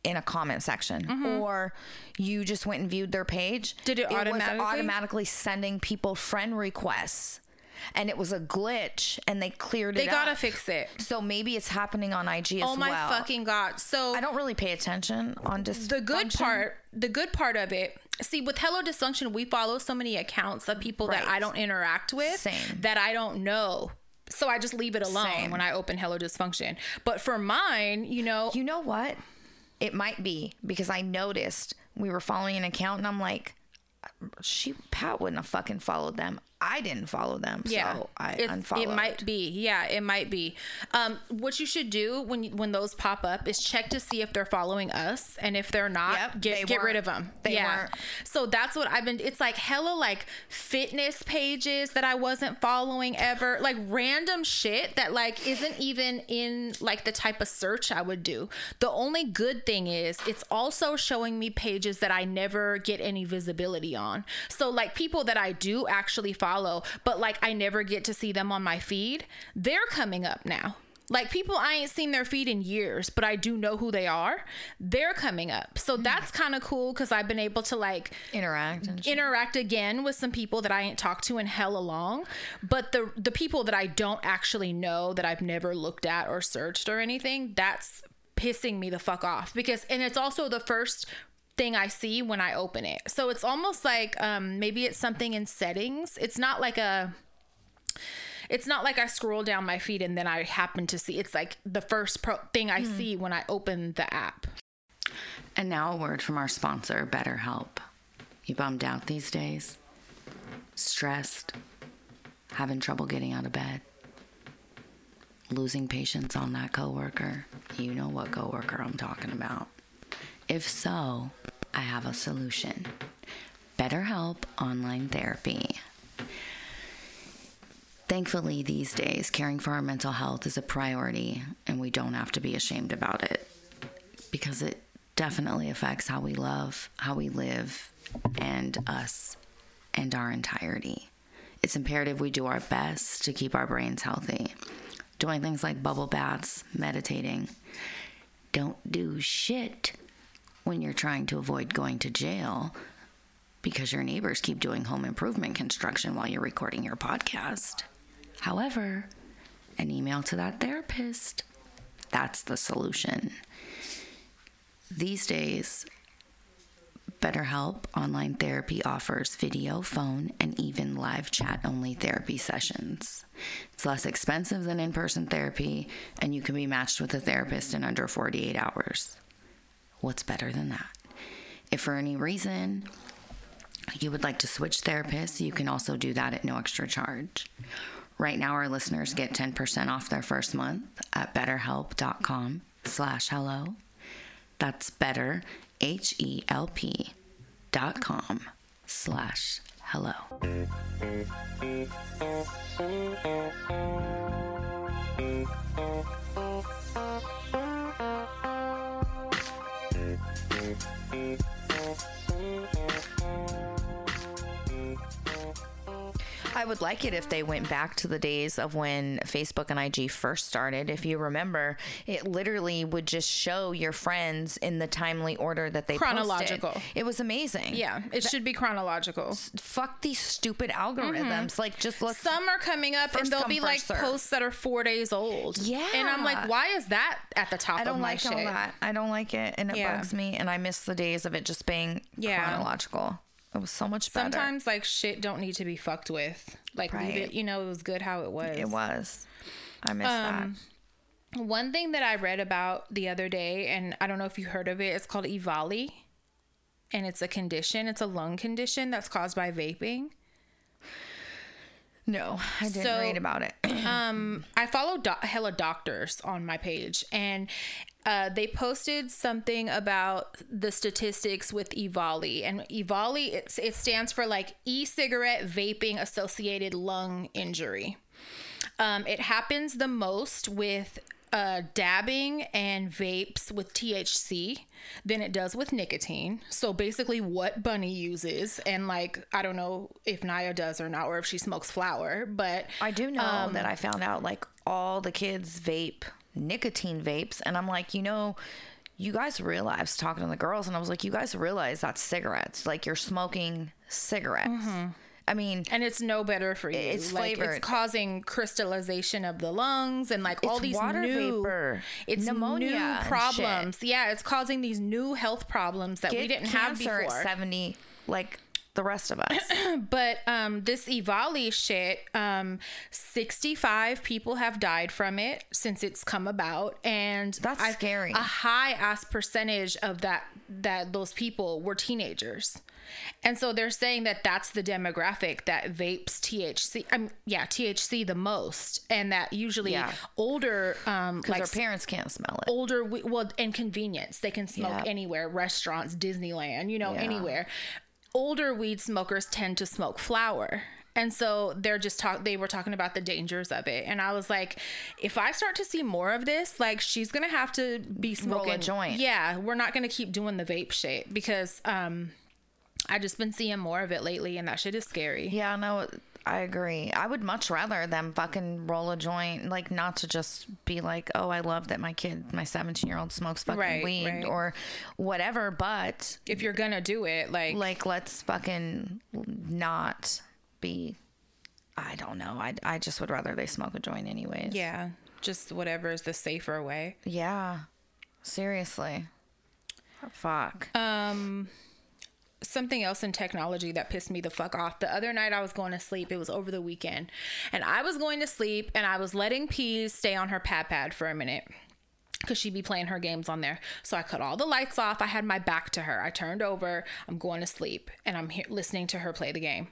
in a comment section, or you just went and viewed their page, Mm-hmm. Did it was automatically? automatically sending people friend requests, and it was a glitch, and they cleared They it They gotta up. fix it. So maybe it's happening on IG as well. Oh my well. fucking god. So I don't really pay attention on just the good part the good part of it see with hello dysfunction we follow so many accounts of people that i don't interact with Same. that i don't know so i just leave it alone Same. when i open hello dysfunction but for mine you know You know what? It might be because I noticed we were following an account and I'm like, she Pat wouldn't have fucking followed them. I didn't follow them, yeah. So I it, unfollowed. it might be. Yeah it might be. Um what you should do when when those pop up is check to see if they're following us and if they're not Yep, get get rid of them They yeah. weren't. so that's what i've been it's like hella like fitness pages that i wasn't following ever like random shit that like isn't even in like the type of search i would do. The only good thing is it's also showing me pages that i never get any visibility on. So like people that i do actually follow but like i never get to see them on my feed they're coming up now like people I ain't seen their feed in years, but I do know who they are. They're coming up. So hmm. that's kind of cool because I've been able to like interact and interact again with some people that I ain't talked to in hell long. But the the people that I don't actually know that I've never looked at or searched or anything, that's pissing me the fuck off because and it's also the first thing I see when I open it. So it's almost like um maybe it's something in settings. It's not like a it's not like I scroll down my feed and then I happen to see. It's like the first pro- thing I see when I open the app. And now a word from our sponsor, BetterHelp. You bummed out these days? Stressed? Having trouble getting out of bed? Losing patience on that coworker? You know what coworker I'm talking about. If so, I have a solution. BetterHelp Online Therapy. Thankfully, these days, caring for our mental health is a priority, and we don't have to be ashamed about it because it definitely affects how we love, how we live, and us and our entirety. It's imperative we do our best to keep our brains healthy. Doing things like bubble baths, meditating. Don't do shit when you're trying to avoid going to jail because your neighbors keep doing home improvement construction while you're recording your podcast. However, an email to that therapist, that's the solution. These days, BetterHelp Online Therapy offers video, phone, and even live chat only therapy sessions. It's less expensive than in person therapy, and you can be matched with a therapist in under 48 hours. What's better than that? If for any reason you would like to switch therapists, you can also do that at no extra charge. Right now, our listeners get 10% off their first month at betterhelp.com slash hello. That's better, H-E-L-P dot com slash hello. Thank you. I would like it if they went back to the days of when Facebook and IG first started. If you remember, it literally would just show your friends in the timely order that they Chronological. Posted. It was amazing. Yeah, it should be chronological. Fuck these stupid algorithms. Mm-hmm. Like, just look. Some are coming up and they'll be like serve. posts that are four days old. Yeah. And I'm like, why is that at the top I don't like shit? that. I don't like it, and it Yeah. bugs me. And I miss the days of it just being Yeah. chronological. It was so much better. Sometimes like shit don't need to be fucked with. Like leave it, you know, it was good how it was. it was. I miss Um, One thing that I read about the other day, and I don't know if you heard of it, it's called EVALI. And it's a condition, it's a lung condition that's caused by vaping. No, I didn't So- read about it. um, I follow do- hella doctors on my page, and uh, they posted something about the statistics with EVALI. And EVALI, it, it stands for like e cigarette vaping associated lung injury. Um, it happens the most with uh, dabbing and vapes with THC than it does with nicotine. So basically, what Bunny uses, and like, I don't know if Naya does or not, or if she smokes flower, but I do know Um, that I found out like all the kids vape nicotine vapes, and I'm like, you know, you guys realize talking to the girls, and I was like, you guys realize that's cigarettes. Like you're smoking cigarettes. Mm-hmm. I mean, and it's no better for you. It's like, flavored. It's causing crystallization of the lungs and like all It's these water new vapor, it's pneumonia new problems. Yeah, it's causing these new health problems that we didn't have before. at 70, like the rest of us. But um, this Evali shit, um, 65 people have died from it since it's come about, and That's scary. A high ass percentage of that that those people were teenagers, and so they're saying that that's the demographic that vapes THC. Um, yeah, THC the most, and that usually Yeah. older, um, like our parents can't smell it. older we- well and convenience they can smoke Yeah. anywhere restaurants disneyland you know Yeah. anywhere older weed smokers tend to smoke flower. And so they're just talk they were talking about the dangers of it. And i was like if i start to see more of this like she's gonna have to be Roll a smoking joint. yeah we're not gonna keep doing the vape shit because um i just been seeing more of it lately and that shit is scary. Yeah, no, I agree. I would much rather them fucking roll a joint, like not to just be like, oh, I love that my kid, my 17 year old smokes fucking Right, weed right. or whatever, but if you're gonna do it like like let's fucking not be. I don't know. I, I just would rather they smoke a joint anyways. yeah just whatever is the safer way Yeah. Seriously. Fuck. Um, something else in technology that pissed me the fuck off. The other night I was going to sleep. It was over the weekend, and I was going to sleep, and I was letting Peez stay on her pad pad for a minute. Cause she'd be playing her games on there, so I cut all the lights off. I had my back to her. I turned over. I'm going to sleep, and I'm here listening to her play the game.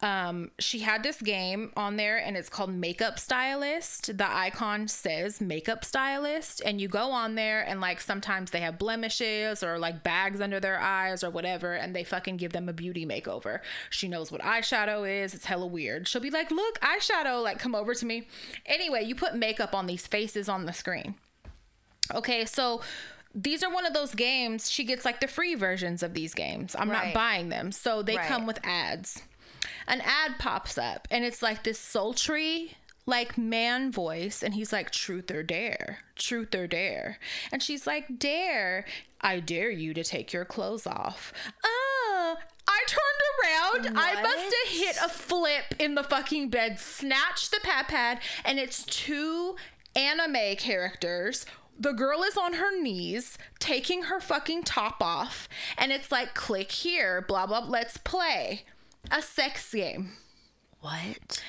Um, she had this game on there, and it's called Makeup Stylist. The icon says Makeup Stylist, and you go on there, and like sometimes they have blemishes or like bags under their eyes or whatever, and they fucking give them a beauty makeover. She knows what eyeshadow is. It's hella weird. She'll be like, "Look, eyeshadow!" Like, come over to me. Anyway, you put makeup on these faces on the screen. Okay, so these are one of those games. She gets like the free versions of these games. I'm not buying them. So they Right. come with ads. An ad pops up and it's like this sultry like man voice and he's like truth or dare? Truth or dare? And she's like dare? I dare you to take your clothes off. Oh i turned around. I must have hit a flip in the fucking bed snatched the pad pad and it's two anime characters. The girl is on her knees taking her fucking top off and it's like click here blah blah let's play a sex game what?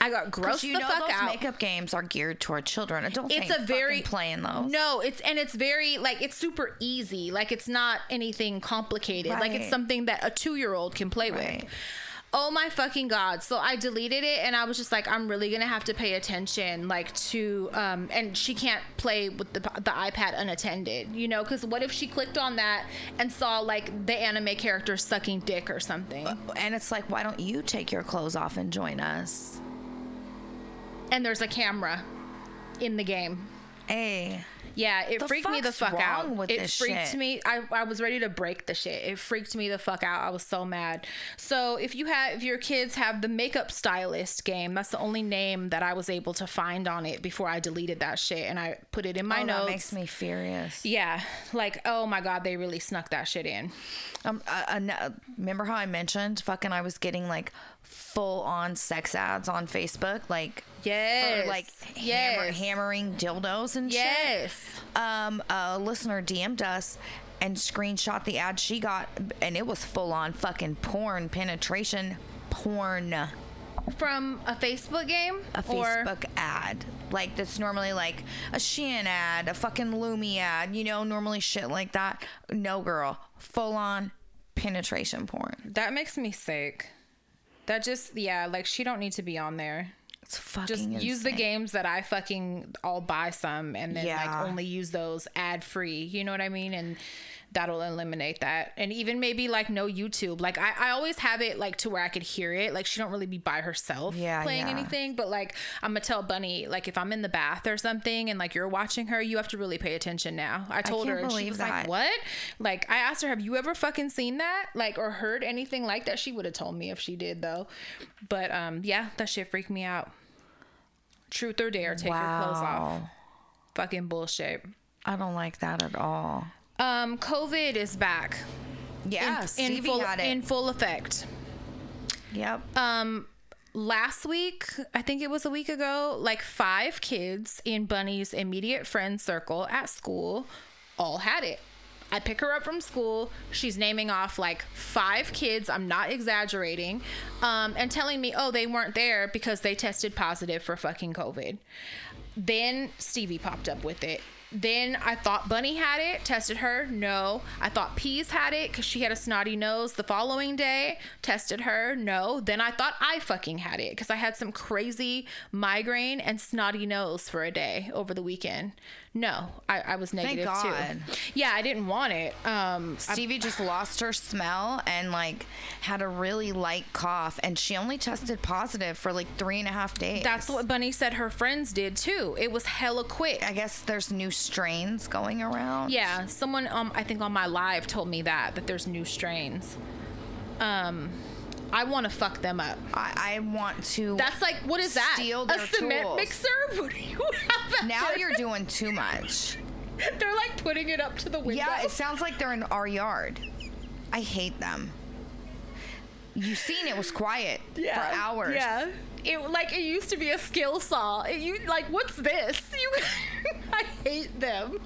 i got grossed you the know fuck those out makeup games are geared toward children. I don't it's a very playing those. no it's and it's very like it's super easy like it's not anything complicated like it's something that a two-year-old can play Right. with oh my fucking god. So i deleted it and i was just like i'm really gonna have to pay attention like to um and she can't play with the, the ipad unattended you know? Because what if she clicked on that and saw like the anime character sucking dick or something? And it's like, why don't you take your clothes off and join us? and there's a camera in the game. Hey, Yeah, it The freaked me the fuck out. with it freaked shit? me. I, I was ready to break the shit. It freaked me the fuck out. I was so mad. So if you have if your kids have the makeup stylist game, that's the only name that I was able to find on it before I deleted that shit and I put it in my oh, notes. that makes me furious. yeah, like oh my god, they really snuck that shit in. Um, uh, uh, remember how I mentioned fucking I was getting like full on sex ads on Facebook, like Yes, for, like hammer, yes. hammering dildos and shit. Yes. um, a listener DM'd us and screenshot the ad she got, and it was full on fucking porn penetration porn. From a Facebook game? A Or- Facebook ad. Like that's normally like a Shein ad, a fucking Lumi ad, you know, normally shit like that. No girl. Full on penetration porn. That makes me sick. That just yeah, like she don't need to be on there. It's fucking Just use the games that I fucking I'll buy some and then Yeah. like only use those ad free. You know what I mean? And that'll eliminate that. And even maybe like no YouTube. Like I, I always have it like to where I could hear it. Like she don't really be by herself Yeah, playing yeah. anything. But like I'm gonna tell Bunny, like if I'm in the bath or something and like you're watching her, you have to really pay attention now. I told her and she was that. like, What? Like I asked her, Have you ever fucking seen that? Like or heard anything like that? She would have told me if she did though. But um yeah, that shit freaked me out. Truth or dare, take your clothes off. Fucking bullshit. I don't like that at all. Um, COVID is back Yeah, in, Stevie in full in full effect. yep. Um, last week, I think it was a week ago, like five kids in Bunny's immediate friend circle at school all had it. I pick her up from school. She's naming off like five kids. I'm not exaggerating. Um, and telling me, oh, they weren't there because they tested positive for fucking COVID. Then Stevie popped up with it. Then I thought Bunny had it, tested her. No. I thought Peez had it because she had a snotty nose the following day, tested her. No. Then I thought I fucking had it because I had some crazy migraine and snotty nose for a day over the weekend. No, I, I was negative God. too. Yeah, I didn't want it. Um, I- Stevie just lost her smell and like had a really light cough, and she only tested positive for like three and a half days. that's what Bunny said her friends did too. It was hella quick. I guess there's new strains going around. Yeah, someone um I think on my live told me that that there's new strains. Um I want to fuck them up. I, I want to. That's like what is that? Steal a cement tools. mixer? What do you have now there? you're doing too much. They're like putting it up to the window. Yeah, it sounds like they're in our yard. I hate them. You seen it was quiet for hours. Yeah. It like it used to be a skill saw. It, you like what's this? You I hate them.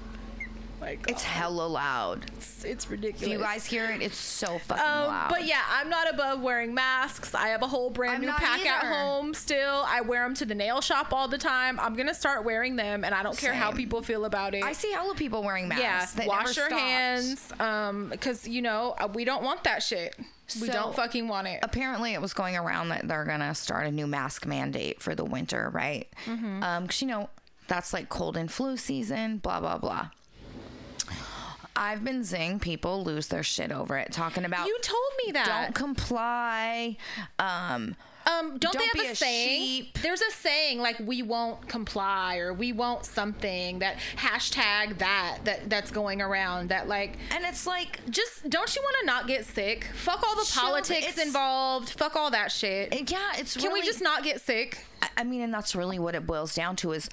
My God. It's hella loud. it's, it's ridiculous. If you guys hear it, it's so fucking Um, loud. but yeah, I'm not above wearing masks. I have a whole brand I'm new pack at home still. I wear them to the nail shop all the time. I'm gonna start wearing them, and I don't care how people feel about it. I see hella people wearing masks. yeah, that wash never your stopped. hands, um, because you know uh, we don't want that shit. we So- don't fucking want it. apparently it was going around that they're gonna start a new mask mandate for the winter, right? Mm-hmm. Um, 'cause, you know that's like cold and flu season, blah blah blah. I've been seeing people lose their shit over it, talking about you told me that. don't comply. Um, Um, don't, Don't they be have a, a saying? sheep. There's a saying like we won't comply or we won't something that hashtag that that that's going around that like and it's like just don't you want to not get sick? Fuck all the politics involved. Fuck all that shit. yeah, it's really Can we just not get sick? I- I mean, and that's really what it boils down to is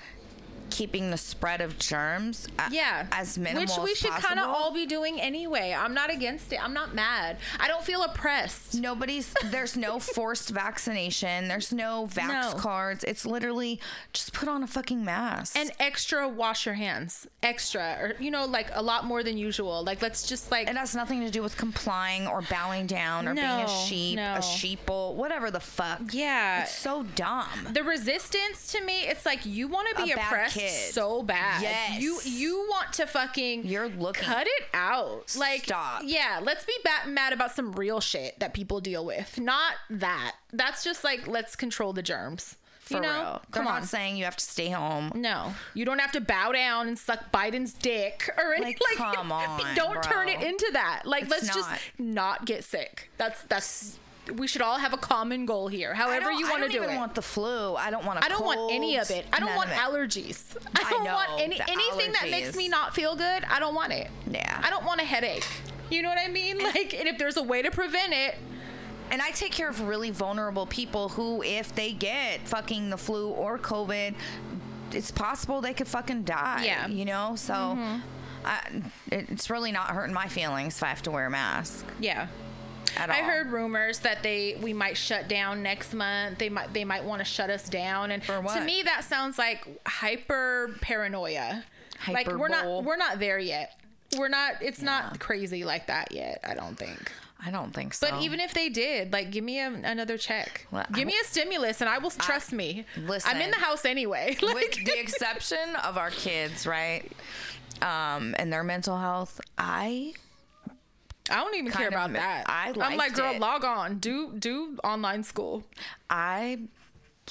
keeping the spread of germs a- Yeah. as minimal Which we should kind of all be doing anyway. I'm not against it. I'm not mad. I don't feel oppressed. Nobody's there's no forced vaccination. There's no vax No. cards. It's literally just put on a fucking mask. And extra wash your hands. Extra. Or, you know, like a lot more than usual. Like, let's just like. it has nothing to do with complying or bowing down or being a sheep, no. a sheeple, whatever the fuck. Yeah. It's so dumb. the resistance to me, it's like you want to be A oppressed kid. so bad. Yes. You you want to fucking You're looking- cut it out. Like Stop. Yeah, let's be bat- mad about some real shit that people deal with. Not that. That's just like let's control the germs. For you know? real. They're Come not on. saying you have to stay home. No, you don't have to bow down and suck Biden's dick or anything. Like, Like, come on, don't turn it into that. Like, It's let's just not. not get sick. That's that's. We should all have a common goal here. However you want to do it. I don't want the flu. I don't want a I don't want any of it. I don't want allergies. I I don't want know, any the anything that makes me not feel good. I don't want it. Yeah. I don't want a headache. You know what I mean? Like, and if there's a way to prevent it, And I take care of really vulnerable people who, if they get fucking the flu or COVID, it's possible they could fucking die. Yeah. Mm-hmm. You know? So I, it's really not hurting my feelings if I have to wear a mask yeah. I heard rumors that they we might shut down next month. They might they might want to shut us down. And For to me, that sounds like hyper paranoia. like we're Hyperbole. not we're not there yet. we're not. It's not crazy like that yet. I don't think. I don't think so. But even if they did, like, give me a, another check. Well, give I- me a stimulus, and I will trust me. Listen, I'm in the house anyway. with the exception of our kids, right? Um, and their mental health, I I don't even care about that. I I'm like, girl, it. log on. Do do online school. I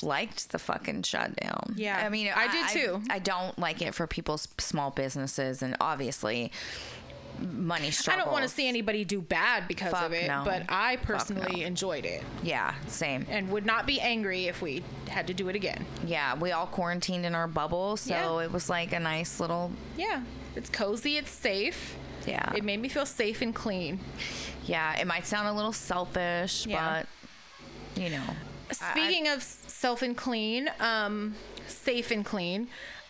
liked the fucking shutdown. Yeah, I mean, I did too. I, don't like it for people's small businesses, and obviously, money struggles. I don't want to see anybody do bad because Fuck of it, no. but I personally no. enjoyed it Yeah, same. and would not be angry if we had to do it again. Yeah, we all quarantined in our bubble, so Yeah. it was like a nice little. Yeah, it's cozy, it's safe. Yeah, It made me feel safe and clean. yeah. It might sound a little selfish, Yeah. but you know. I- I- Speaking of self and clean, um, safe and clean,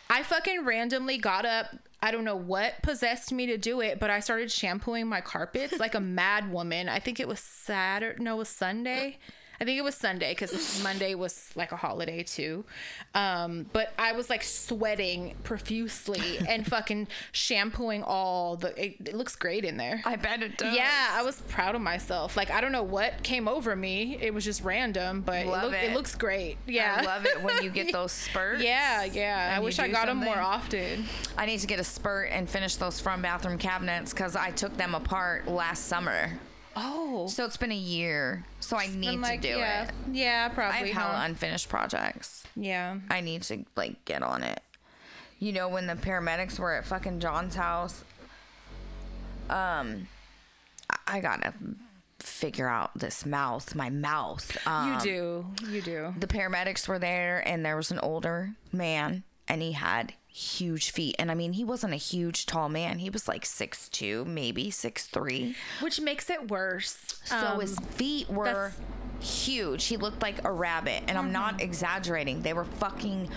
I fucking randomly got up. I don't know what possessed me to do it, but I started shampooing my carpets like a mad woman. I think it was Saturday. No, it was Sunday. I think it was Sunday because Monday was like a holiday too. Um, but I was like sweating profusely and fucking shampooing all the. It, it looks great in there. I bet it does. Yeah, I was proud of myself. Like I don't know what came over me. It was just random, but it, look, it. looks great. Yeah, I love it when you get those spurts. Yeah, yeah. I wish I got them more often. I need to get a spurt and finish those front bathroom cabinets because I took them apart last summer. Oh, So it's been a year. So I need like, to do yeah, it. yeah, probably. I have hella huh? unfinished projects. yeah, I need to like get on it. You know, when the paramedics were at fucking John's house, um, I- I gotta figure out this mouth, my mouth. Um, you do, you do. the paramedics were there and there was an older man and he had huge feet and i mean he wasn't a huge tall man. He was like six two maybe six three. Which makes it worse. so Um, his feet were Mm-hmm. huge. He looked like a rabbit. And i'm not exaggerating. They were fucking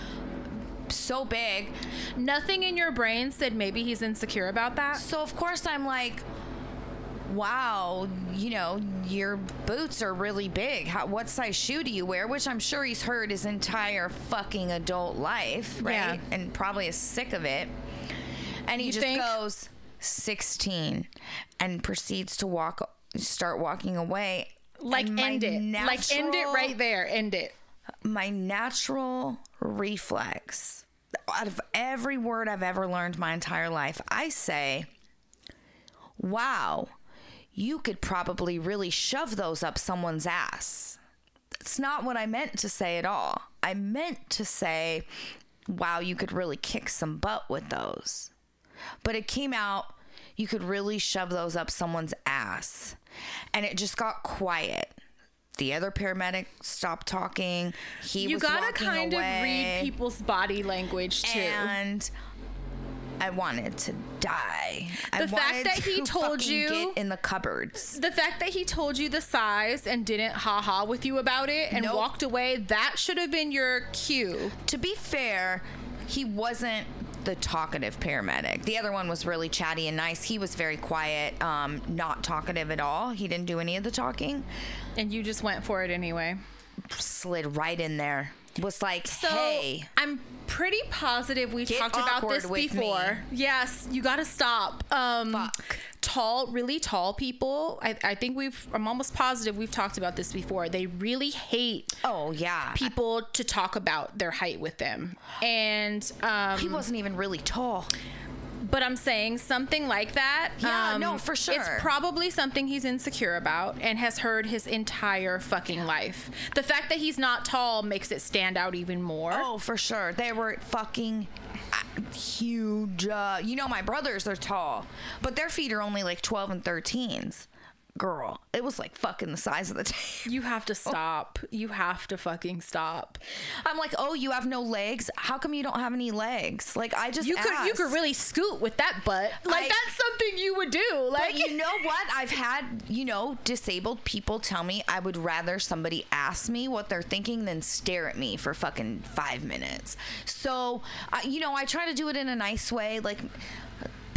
so big. Nothing in your brain said maybe he's insecure about that. so of course i'm like wow you know your boots are really big How, what size shoe do you wear which i'm sure he's heard his entire fucking adult life right Yeah. and probably is sick of it and he You just think? goes 16 and proceeds to walk start walking away Like end it. like end it right there. End it. my natural reflex out of every word I've ever learned my entire life, I say, wow, you could probably really shove those up someone's ass. That's not what I meant to say at all. I meant to say, wow, you could really kick some butt with those. But it came out, you could really shove those up someone's ass. And it just got quiet. The other paramedic stopped talking. He You was gotta kind away, of read people's body language too. and I wanted to die. I The fact that he to told you- get in the cupboards. the fact that he told you the size and didn't ha ha with you about it and Nope. walked away, that should have been your cue. To be fair, he wasn't the talkative paramedic. The other one was really chatty and nice. He was very quiet, um, not talkative at all. He didn't do any of the talking. And you just went for it anyway. Slid right in there. Was like, So hey, I'm pretty positive we talked about this before. Yes, you gotta stop. Um Fuck. tall, really tall people. I, I think we've I'm almost positive we've talked about this before. They really hate oh yeah, people to talk about their height with them. And um he wasn't even really tall. But I'm saying something like that. Yeah, um, no, for sure. It's probably something he's insecure about and has heard his entire fucking life. The fact that he's not tall makes it stand out even more. Oh, for sure. They were fucking uh, huge. Uh, you know, my brothers are tall, but their feet are only like 12 and 13s. Girl, it was like fucking the size of the table. You have to stop. You have to fucking stop. I'm like, oh, you have no legs? How come you don't have any legs? Like, I just You could you could really scoot with that butt. Like I- that's something you would do. Like you know what? I've had, you know, disabled people tell me I would rather somebody ask me what they're thinking than stare at me for fucking five minutes. So, I you know, I try to do it in a nice way, like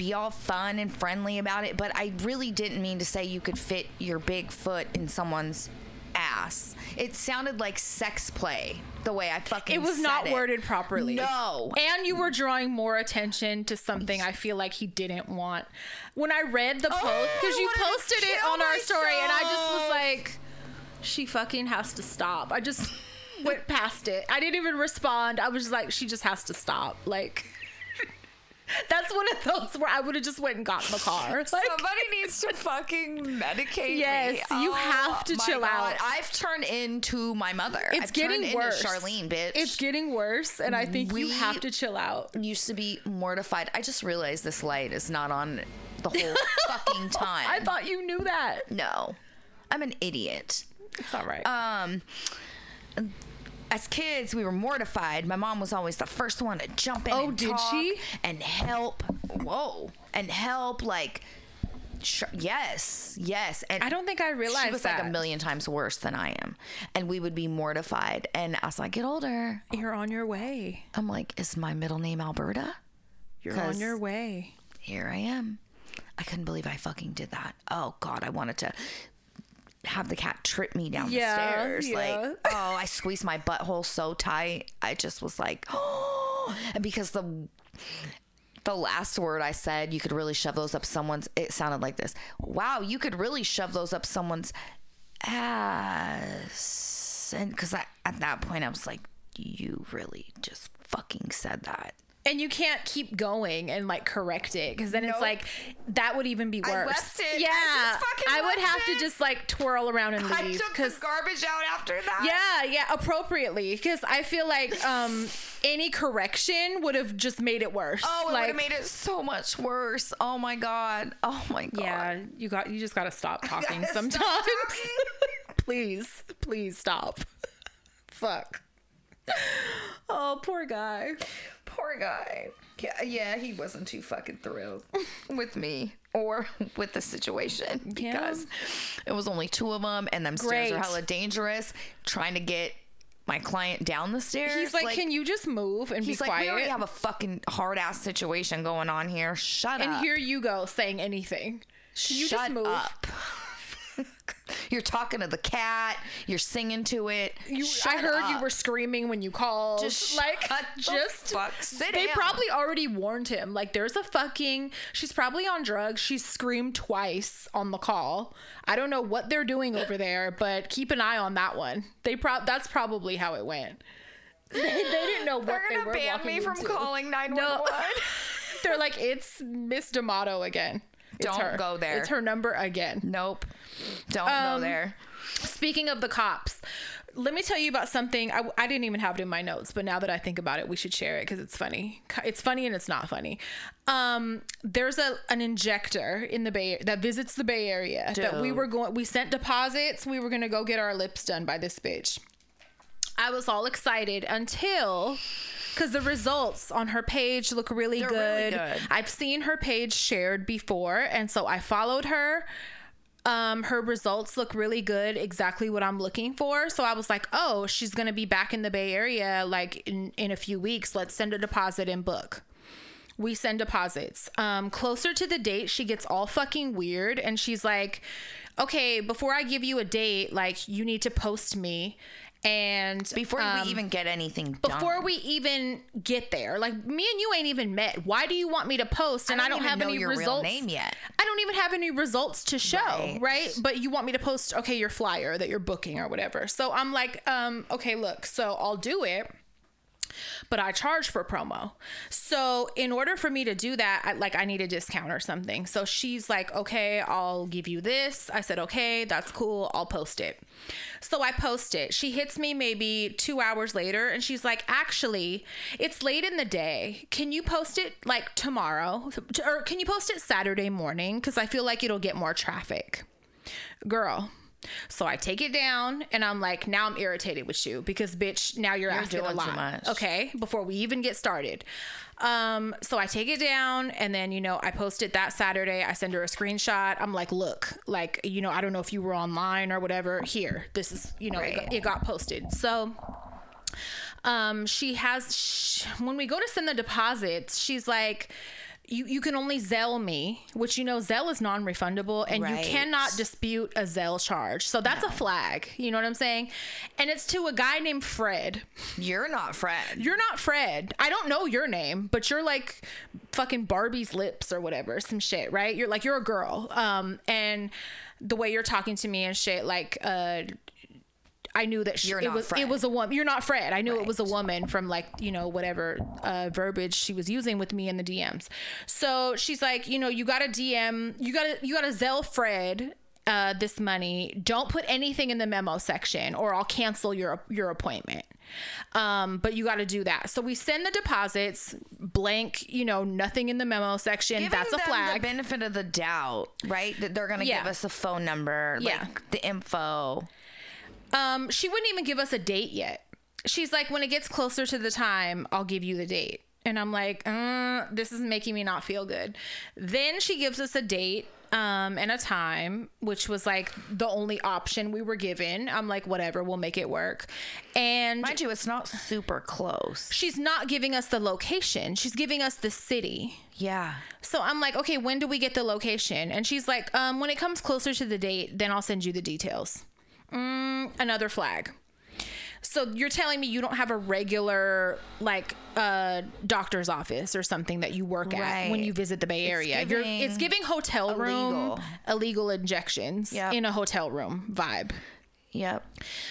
be all fun and friendly about it. But I really didn't mean to say you could fit your big foot in someone's ass. It sounded like sex play the way I fucking. It was not it. worded properly. No. And you were drawing more attention to something I feel like he didn't want. When I read the post, oh, because I you posted it on our story, and I just was like, she fucking has to stop. I just went past it. I didn't even respond. I was just like, she just has to stop. Like, that's one of those where I would have just went and got in the car. Like, Somebody needs to fucking medicate Yes, me. you have to chill out. I've turned into my mother. it's I've getting worse. Into Charlene, bitch. It's getting worse, and I think you We- have to chill out. used to be mortified. I just realized this light is not on the whole fucking time. I thought you knew that. no, I'm an idiot. It's all right. Um, as kids, we were mortified. My mom was always the first one to jump in. Oh, and did she? And help. Whoa, and help like. Sh- yes, yes, and I don't think I realized she was that. like a million times worse than I am, and we would be mortified. And as I get older, You're on your way. I'm like, is my middle name Alberta? You're on your way. here I am. I couldn't believe I fucking did that. Oh God, I wanted to have the cat trip me down Yeah, the stairs. yeah. Like, oh, I squeezed my butthole so tight. I just was like, oh, and because the the last word I said, you could really shove those up someone's. It sounded like this. Wow, you could really shove those up someone's ass. And because at that point, I was like, you really just fucking said that. And you can't keep going and like correct it because then it's like that would even be worse. it. I Yeah, fucking I would have to just like twirl around and leave. I took the garbage out after that. yeah, yeah, appropriately because I feel like um any correction would have just made it worse. Oh, it would have made it so much worse. Oh my god. Oh my god. Yeah, you got you just got to stop talking gotta stop sometimes. talking. please, please stop. Fuck. Oh, poor guy. Poor guy. Yeah, yeah, he wasn't too fucking thrilled with me or with the situation because it was only two of them, and them stairs are hella dangerous. Trying to get my client down the stairs. He's like, "Can you just move and be He's like, we already have a fucking hard ass situation going on here. Shut and up. And here you go saying anything. Can you Shut just move? up. You're talking to the cat. You're singing to it. You, I heard you were screaming when you called. Just like shut the they down. probably already warned him. Like there's a fucking she's probably on drugs. She screamed twice on the call. I don't know what they're doing over there, but keep an eye on that one. They pro- that's probably how it went. They, they didn't know what They're gonna were ban me from into. calling 911. They're like it's Miss D'Amato again. Don't go there. It's her number again. nope. Don't Um, go there. Speaking of the cops, let me tell you about something. I, I didn't even have it in my notes, but now that I think about it, we should share it because it's funny. It's funny and it's not funny. Um, there's a an injector in the Bay that visits the Bay Area that we were going. We sent deposits. We were gonna go get our lips done by this bitch. I was all excited until because the results on her page look really good. really good. I've seen her page shared before, and so I followed her. Um, her results look really good, exactly what I'm looking for. So I was like, oh, she's gonna be back in the Bay Area like in, in a few weeks. Let's send a deposit and book. We send deposits. Um, closer to the date, she gets all fucking weird and she's like, okay, before I give you a date, like you need to post me. And Before um, we even get anything before we even get there, like me and you ain't even met. Why do you want me to post and I don't, even have any your real results? name yet. I don't even have any results to show, Right. right. But you want me to post, okay, your flyer that you're booking or whatever. So I'm like, um, okay, look, so I'll do it, but I charge for promo. So in order for me to do that, I, like I need a discount or something. So she's like, okay, I'll give you this. I said, okay, that's cool. I'll post it. So I post it. She hits me maybe two hours later and she's like, actually, it's late in the day. Can you post it like tomorrow? Or can you post it Saturday morning? Because I feel like it'll get more traffic. Girl. So I take it down and I'm like, now I'm irritated with you because bitch, now you're, asking a doing too lot. Okay. Before we even get started. Um, so I take it down and then, you know, I post it that Saturday. I send her a screenshot. I'm like, look, like, you know, I don't know if you were online or whatever. Here, this is, you know, it, got, it got posted. So um she has sh- when we go to send the deposits she's like you, you can only Zelle me, which you know Zelle is non-refundable, and Right. you cannot dispute a Zelle charge. So that's a flag. You know what I'm saying? And it's to a guy named Fred. You're not Fred. You're not Fred. I don't know your name, but you're like fucking Barbie's lips or whatever, some shit, right? You're like you're a girl. Um and the way you're talking to me and shit like uh I knew that she, it was Fred. it was a woman. You're not Fred. I knew it was a woman from like you know whatever uh, verbiage she was using with me in the DMs. So she's like, you know, you got to DM, you got to you got to Zelle Fred uh, this money. Don't put anything in the memo section, or I'll cancel your your appointment. Um, but you got to do that. So we send the deposits blank. You know, nothing in the memo section. Giving That's a flag. The benefit of the doubt, right? That they're gonna Yeah. give us a phone number, like Yeah. the info. Um, she wouldn't even give us a date yet. She's like, when it gets closer to the time, I'll give you the date. And I'm like, uh, this is making me not feel good. Then she gives us a date um, and a time, which was like the only option we were given. I'm like, whatever, we'll make it work. And Mind you, it's not super close. she's not giving us the location, she's giving us the city. Yeah. So I'm like, okay, when do we get the location? And she's like, um, when it comes closer to the date, then I'll send you the details. Mm, another flag. So you're telling me you don't have a regular like uh doctor's office or something that you work at when you visit the Bay Area. you're it's giving hotel room illegal. illegal injections Yep. in a hotel room vibe. Yep.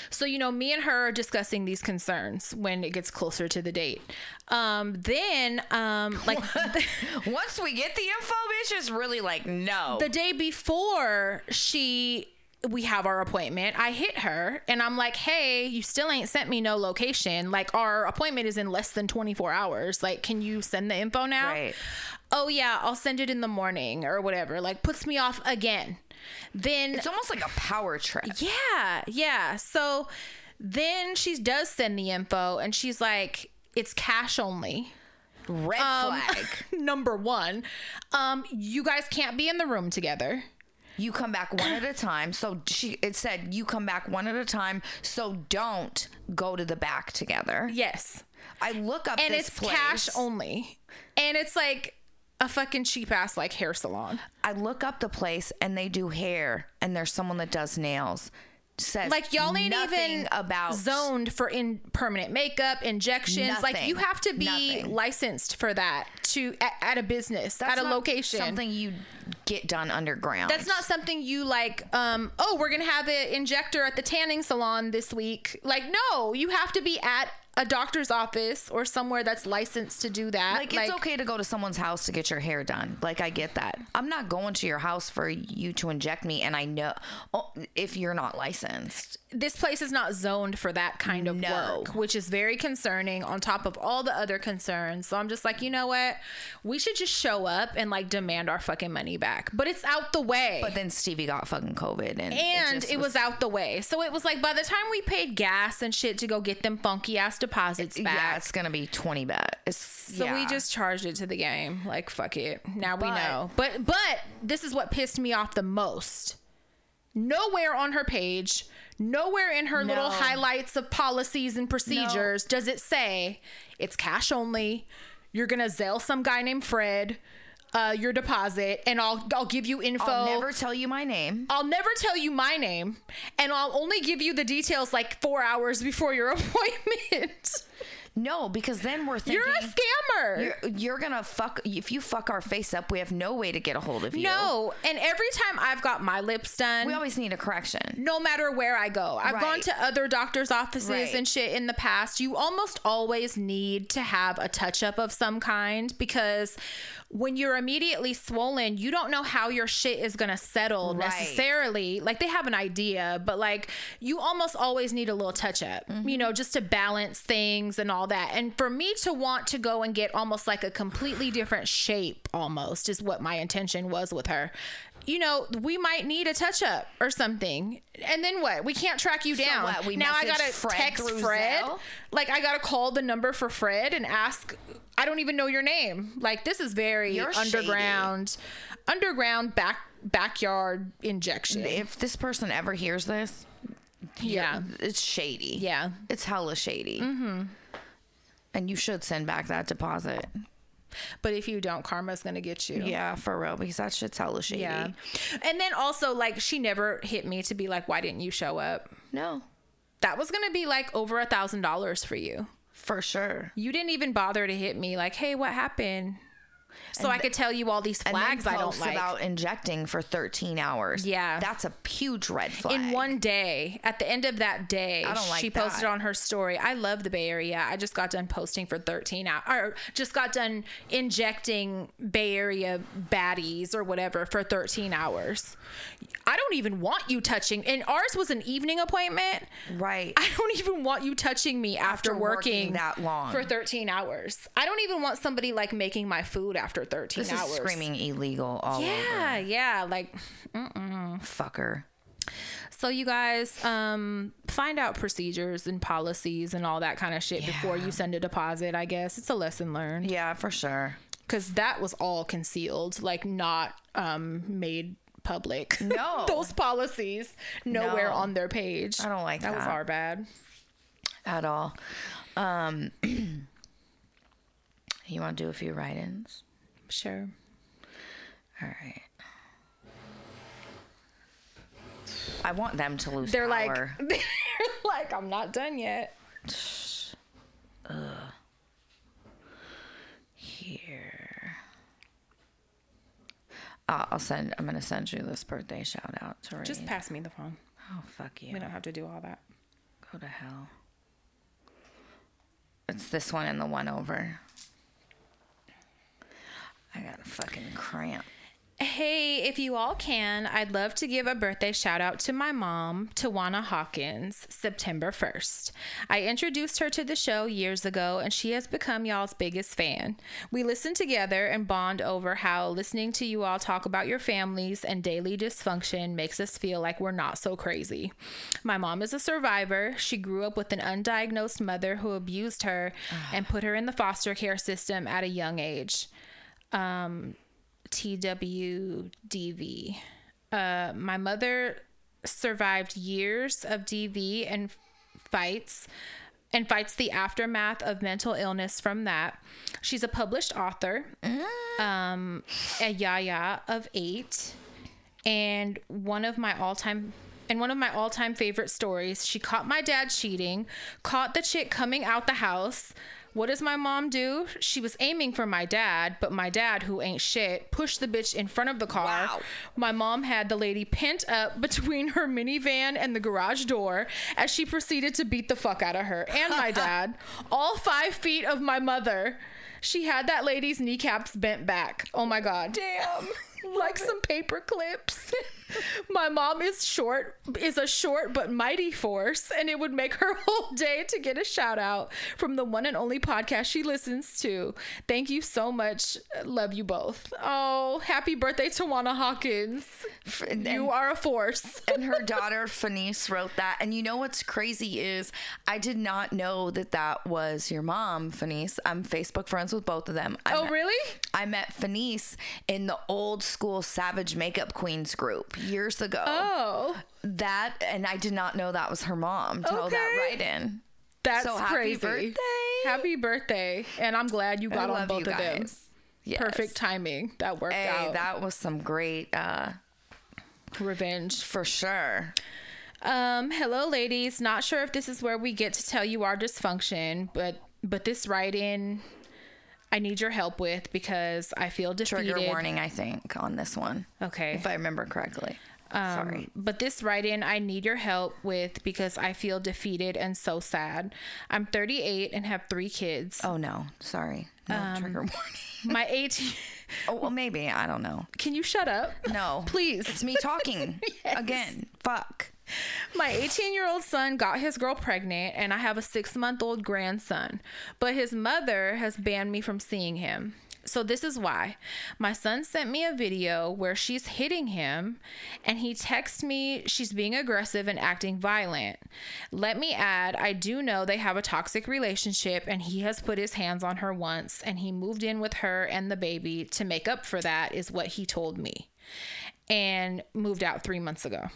So, you know, me and her are discussing these concerns when it gets closer to the date. Um, then, um, like Once we get the info, bitch, it's really like no. the day before she we have our appointment i hit her and i'm like hey you still ain't sent me no location like our appointment is in less than 24 hours like can you send the info now Right. oh yeah i'll send it in the morning or whatever like puts me off again then it's almost like a power trip. yeah, yeah. So then she does send the info and she's like, it's cash only. Red Um, flag. Number one, um, you guys can't be in the room together. You come back one at a time. So she it said you come back one at a time. So don't go to the back together. Yes. I look up And this it's place. cash only. And it's like a fucking cheap ass like hair salon. I look up the place and they do hair and there's someone that does nails. Says Like y'all ain't even about zoned for in permanent makeup, injections. Like you have to be Nothing. licensed for that to at, at a business, That's at a not location. Something you get done underground. That's not something you like. Um, oh, we're gonna have an injector at the tanning salon this week. Like, no, you have to be at a doctor's office or somewhere that's licensed to do that. like it's okay to go to someone's house to get your hair done. Like I get that. I'm not going to your house for you to inject me, and I know oh, if you're not licensed. This place is not zoned for that kind of No. work, which is very concerning. On top of all the other concerns, so I'm just like, you know what? We should just show up and like demand our fucking money back. But it's out the way. But then Stevie got fucking COVID, and and just it was out the way. So it was like by the time we paid gas and shit to go get them funky ass deposits back. yeah, it's gonna be twenty bet. So yeah. we just charged it to the game. Like fuck it. Now we know. But but this is what pissed me off the most. Nowhere on her page, nowhere in her little highlights of policies and procedures does it say it's cash only. You're gonna Zelle some guy named Fred, uh, your deposit, and I'll I'll give you info. I'll never tell you my name. I'll never tell you my name, and I'll only give you the details like four hours before your appointment. No, because then we're thinking You're a scammer. You're, you're gonna fuck if you fuck our face up. We have no way to get a hold of you. No, and every time I've got my lips done, we always need a correction. no matter where I go, I've gone to other doctors' offices Right. and shit in the past. You almost always need to have a touch up of some kind because when you're immediately swollen, you don't know how your shit is gonna settle Right. necessarily. Like they have an idea, but like you almost always need a little touch up, Mm-hmm. you know, just to balance things and all that. And for me to want to go and get almost like a completely different shape, almost is what my intention was with her. You know, we might need a touch up or something. And then what? We can't track you down. what, we now I gotta Fred text Fred. Zelle? Like I gotta call the number for Fred and ask. I don't even know your name. Like this is very You're shady. underground, underground back backyard injection. If this person ever hears this, yeah, it's shady. yeah. It's hella shady. Mm-hmm. And you should send back that deposit. But if you don't, karma's gonna get you. Yeah, for real, because that shit's hella shady. Yeah. And then also, like, she never hit me to be like, why didn't you show up? No, That was gonna be like over a thousand dollars for you. for sure. You didn't even bother to hit me like, hey, what happened? So I could tell you all these flags I don't like. about injecting for 13 hours. Yeah. that's a huge red flag. in one day, at the end of that day, I don't like she posted on her story. I love the Bay Area. I just got done posting for 13 hours, or just got done injecting Bay Area baddies or whatever for 13 hours. I don't even want you touching. And ours was an evening appointment. right. I don't even want you touching me after, After working working, that long. for 13 hours. I don't even want somebody like making my food after 13 this hours. is screaming illegal all Yeah, yeah, like over. Fucker. So you guys um find out procedures and policies and all that kind of shit before you send a deposit, I guess. It's a lesson learned Yeah, for sure. cuz that was all concealed, like not um made public. No. Those policies nowhere No. on their page. I don't like that. was our bad. At all. Um, you want to do a few write-ins? Sure. All right. I want them to lose They're power. like they're like I'm not done yet. here. Uh, I'll send. I'm gonna send you this birthday shout out to. Just pass me the phone. oh fuck you. We don't have to do all that. Go to hell. It's this one and the one over. I got a fucking cramp. Hey, if you all can, I'd love to give a birthday shout out to my mom, Tawana Hawkins, September 1st. I introduced her to the show years ago, and she has become y'all's biggest fan. We listen together and bond over how listening to you all talk about your families and daily dysfunction makes us feel like we're not so crazy. My mom is a survivor. She grew up with an undiagnosed mother who abused her and put her in the foster care system at a young age. Um, TWDV. Uh, my mother survived years of DV and fights and fights the aftermath of mental illness from that. She's a published author, um, a yaya of eight, and one of my all-time and one of my all-time favorite stories. She caught my dad cheating, caught the chick coming out the house. What does my mom do? She was aiming for my dad, but my dad, who ain't shit, pushed the bitch in front of the car. Wow. My mom had the lady pent up between her minivan and the garage door as she proceeded to beat the fuck out of her and my dad. All five feet of my mother. She had that lady's kneecaps bent back. Oh my God. Damn. like some paper clips. my mom is short, is a short but mighty force, and it would make her whole day to get a shout out from the one and only podcast she listens to. Thank you so much. Love you both. Oh, happy birthday to Tawana Hawkins. and- you are a force. and her daughter Fanice wrote that. And you know what's crazy is I did not know that that was your mom, Fanice. I'm Facebook friends with both of them. I Oh, met- really? I met Fanice in the old school Savage Makeup Queens group years ago. Oh, That and I did not know that was her mom that Okay. right in. that's So happy crazy. birthday. Happy birthday. And I'm glad you got on both of them. Yes. Perfect timing. That worked Hey, out. that was some great uh Revenge. for sure. Um, hello ladies. Not sure if this is where we get to tell you our dysfunction, but but this write in I need your help with because I feel defeated. Trigger warning, I think, on this one. Okay. If I remember correctly. Sorry. But this write in I need your help with because I feel defeated and so sad. I'm 38 and have three kids. Oh no, sorry. No Um, trigger warning. My 18 Oh well, maybe I don't know. Can you shut up? No, Please. It's me talking again. Fuck. My 18 year old son got his girl pregnant, and I have a six month old grandson, but his mother has banned me from seeing him. So, this is why. My son sent me a video where she's hitting him, and he texts me she's being aggressive and acting violent. Let me add, I do know they have a toxic relationship, and he has put his hands on her once, and he moved in with her and the baby to make up for that, is what he told me, and moved out three months ago.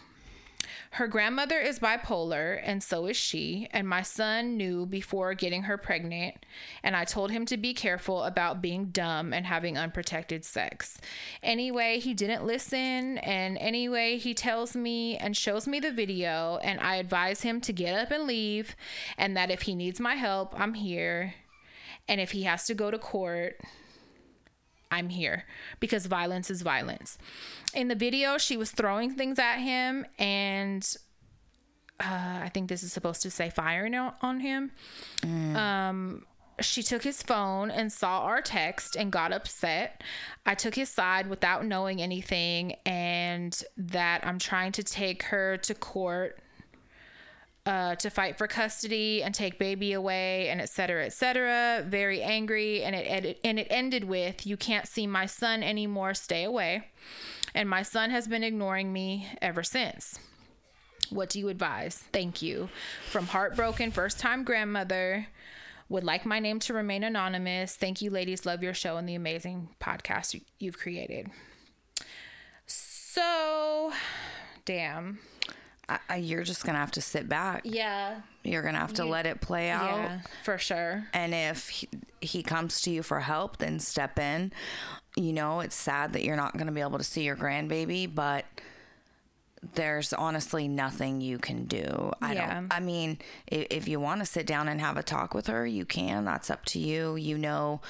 Her grandmother is bipolar, and so is she. And my son knew before getting her pregnant, and I told him to be careful about being dumb and having unprotected sex. Anyway, he didn't listen, and anyway, he tells me and shows me the video, and I advise him to get up and leave, and that if he needs my help, I'm here. And if he has to go to court, I'm here because violence is violence. In the video, she was throwing things at him, and uh, I think this is supposed to say firing on him. Um, she took his phone and saw our text and got upset. I took his side without knowing anything, and that I'm trying to take her to court uh, to fight for custody and take baby away and et cetera, et cetera. Very angry. And it, it, and it ended with, you can't see my son anymore. Stay away. And my son has been ignoring me ever since. What do you advise? Thank you. From heartbroken first time grandmother. Would like my name to remain anonymous. Thank you, ladies. Love your show and the amazing podcast you've created. So, damn. I, I, you're just gonna have to sit back. Yeah. You're gonna have to you, let it play out. Yeah, for sure. And if he, he comes to you for help, then step in. You know, it's sad that you're not gonna be able to see your grandbaby, but there's honestly nothing you can do. I yeah. don't. I mean, if, if you want to sit down and have a talk with her, you can. That's up to you. You know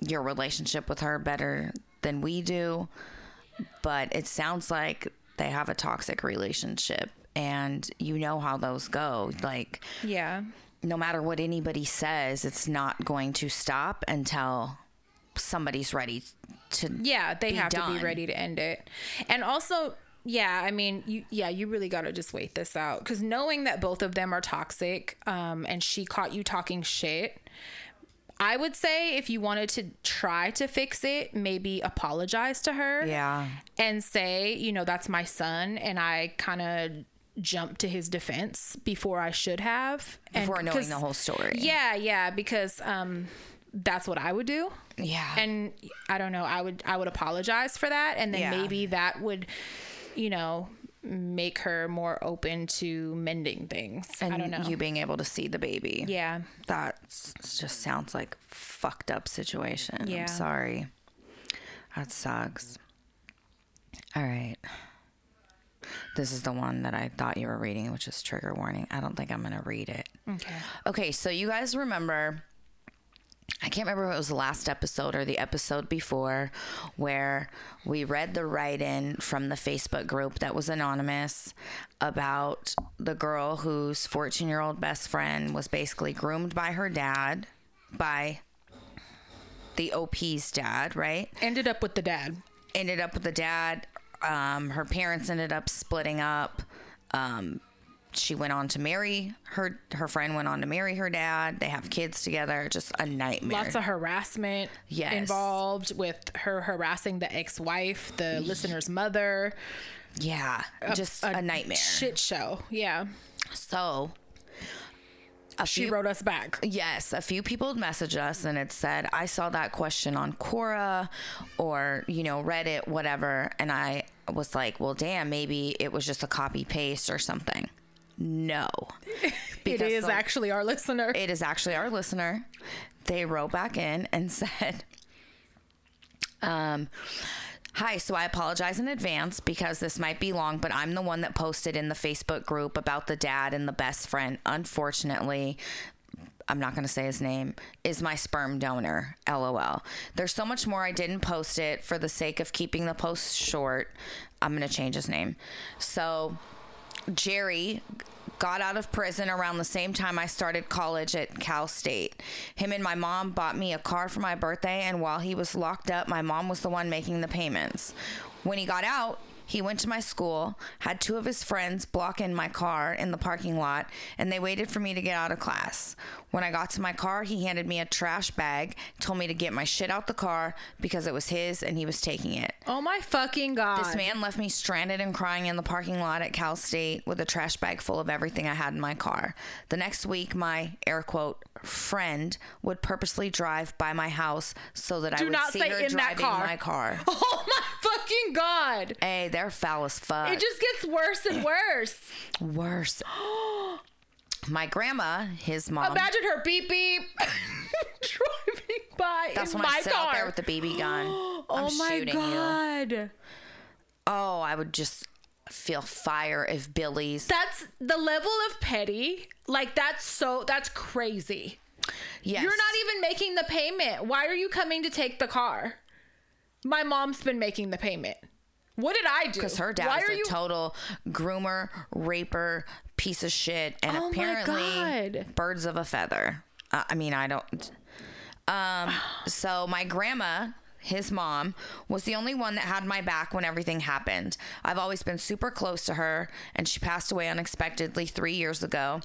your relationship with her better than we do. But it sounds like they have a toxic relationship and you know how those go. Like, yeah, no matter what anybody says, it's not going to stop until somebody's ready to. Yeah, they have done. to be ready to end it. And also, yeah, I mean, you yeah, you really got to just wait this out cuz knowing that both of them are toxic um and she caught you talking shit I would say if you wanted to try to fix it, maybe apologize to her. Yeah. And say, you know, that's my son and I kind of jumped to his defense before I should have. Before knowing the whole story. Yeah, yeah, because um that's what I would do. Yeah. And I don't know, I would I would apologize for that and then yeah. maybe that would you know make her more open to mending things. And I don't know. You being able to see the baby. Yeah. That just sounds like fucked up situation. Yeah. I'm sorry. That sucks. All right. This is the one that I thought you were reading, which is trigger warning. I don't think I'm going to read it. Okay. Okay, so you guys remember I can't remember if it was the last episode or the episode before where we read the write in from the Facebook group that was anonymous about the girl whose 14 year old best friend was basically groomed by her dad, by the OP's dad, right? Ended up with the dad. Ended up with the dad. Um, her parents ended up splitting up. Um, she went on to marry her her friend went on to marry her dad. They have kids together. Just a nightmare. Lots of harassment yes. involved with her harassing the ex-wife the listener's mother. Yeah a, just a, a, nightmare. shit show. Yeah. So she few, wrote us back. Yes, a few people had messaged us and it said, I saw that question on Quora or, you know, Reddit, whatever. And I was like, well, damn, maybe it was just a copy paste or something no. it is actually our listener. It is actually our listener. They wrote back in and said, um, Hi, so I apologize in advance because this might be long, but I'm the one that posted in the Facebook group about the dad and the best friend. Unfortunately, I'm not going to say his name, is my sperm donor. LOL. There's so much more. I didn't post it for the sake of keeping the post short. I'm going to change his name. So Jerry got out of prison around the same time I started college at Cal State. Him and my mom bought me a car for my birthday, and while he was locked up, my mom was the one making the payments. When he got out, he went to my school, had two of his friends block in my car in the parking lot, and they waited for me to get out of class. When I got to my car, he handed me a trash bag, told me to get my shit out the car because it was his and he was taking it. Oh my fucking God. This man left me stranded and crying in the parking lot at Cal State with a trash bag full of everything I had in my car. The next week, my air quote friend would purposely drive by my house so that I Do would not see say her in that driving car. my car. Oh my fucking god! hey, they're foul as fuck. It just gets worse and worse. Worse. my grandma, his mom. Imagine her beep beep driving by that's in when my I sit car. out there with the BB gun. oh I'm my shooting you. god. Oh, I would just feel fire if Billy's. That's the level of petty. Like that's so that's crazy. Yes. You're not even making the payment. Why are you coming to take the car? My mom's been making the payment. What did I do? Because her dad Why is a you? total groomer, raper, piece of shit, and Oh apparently birds of a feather. Uh, I mean, I don't. Um, so my grandma, his mom, was the only one that had my back when everything happened. I've always been super close to her, and she passed away unexpectedly three years ago.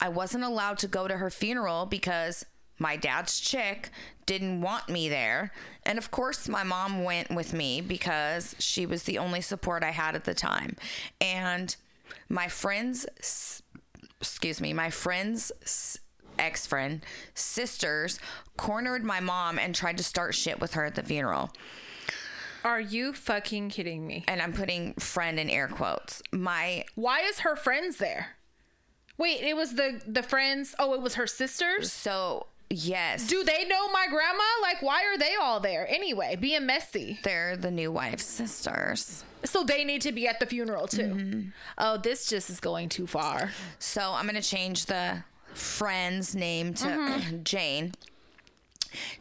I wasn't allowed to go to her funeral because my dad's chick didn't want me there. And of course, my mom went with me because she was the only support I had at the time. And my friends, excuse me, my friends, ex friend, sisters cornered my mom and tried to start shit with her at the funeral. Are you fucking kidding me? And I'm putting friend in air quotes. My Why is her friends there? Wait, it was the the friends. Oh, it was her sisters. so yes, Do they know my grandma? Like, why are they all there anyway? Being messy. they're the new wife's sisters. So they need to be at the funeral too. Mm-hmm. Oh, this just is going too far. So I'm gonna change the friend's name to Jane.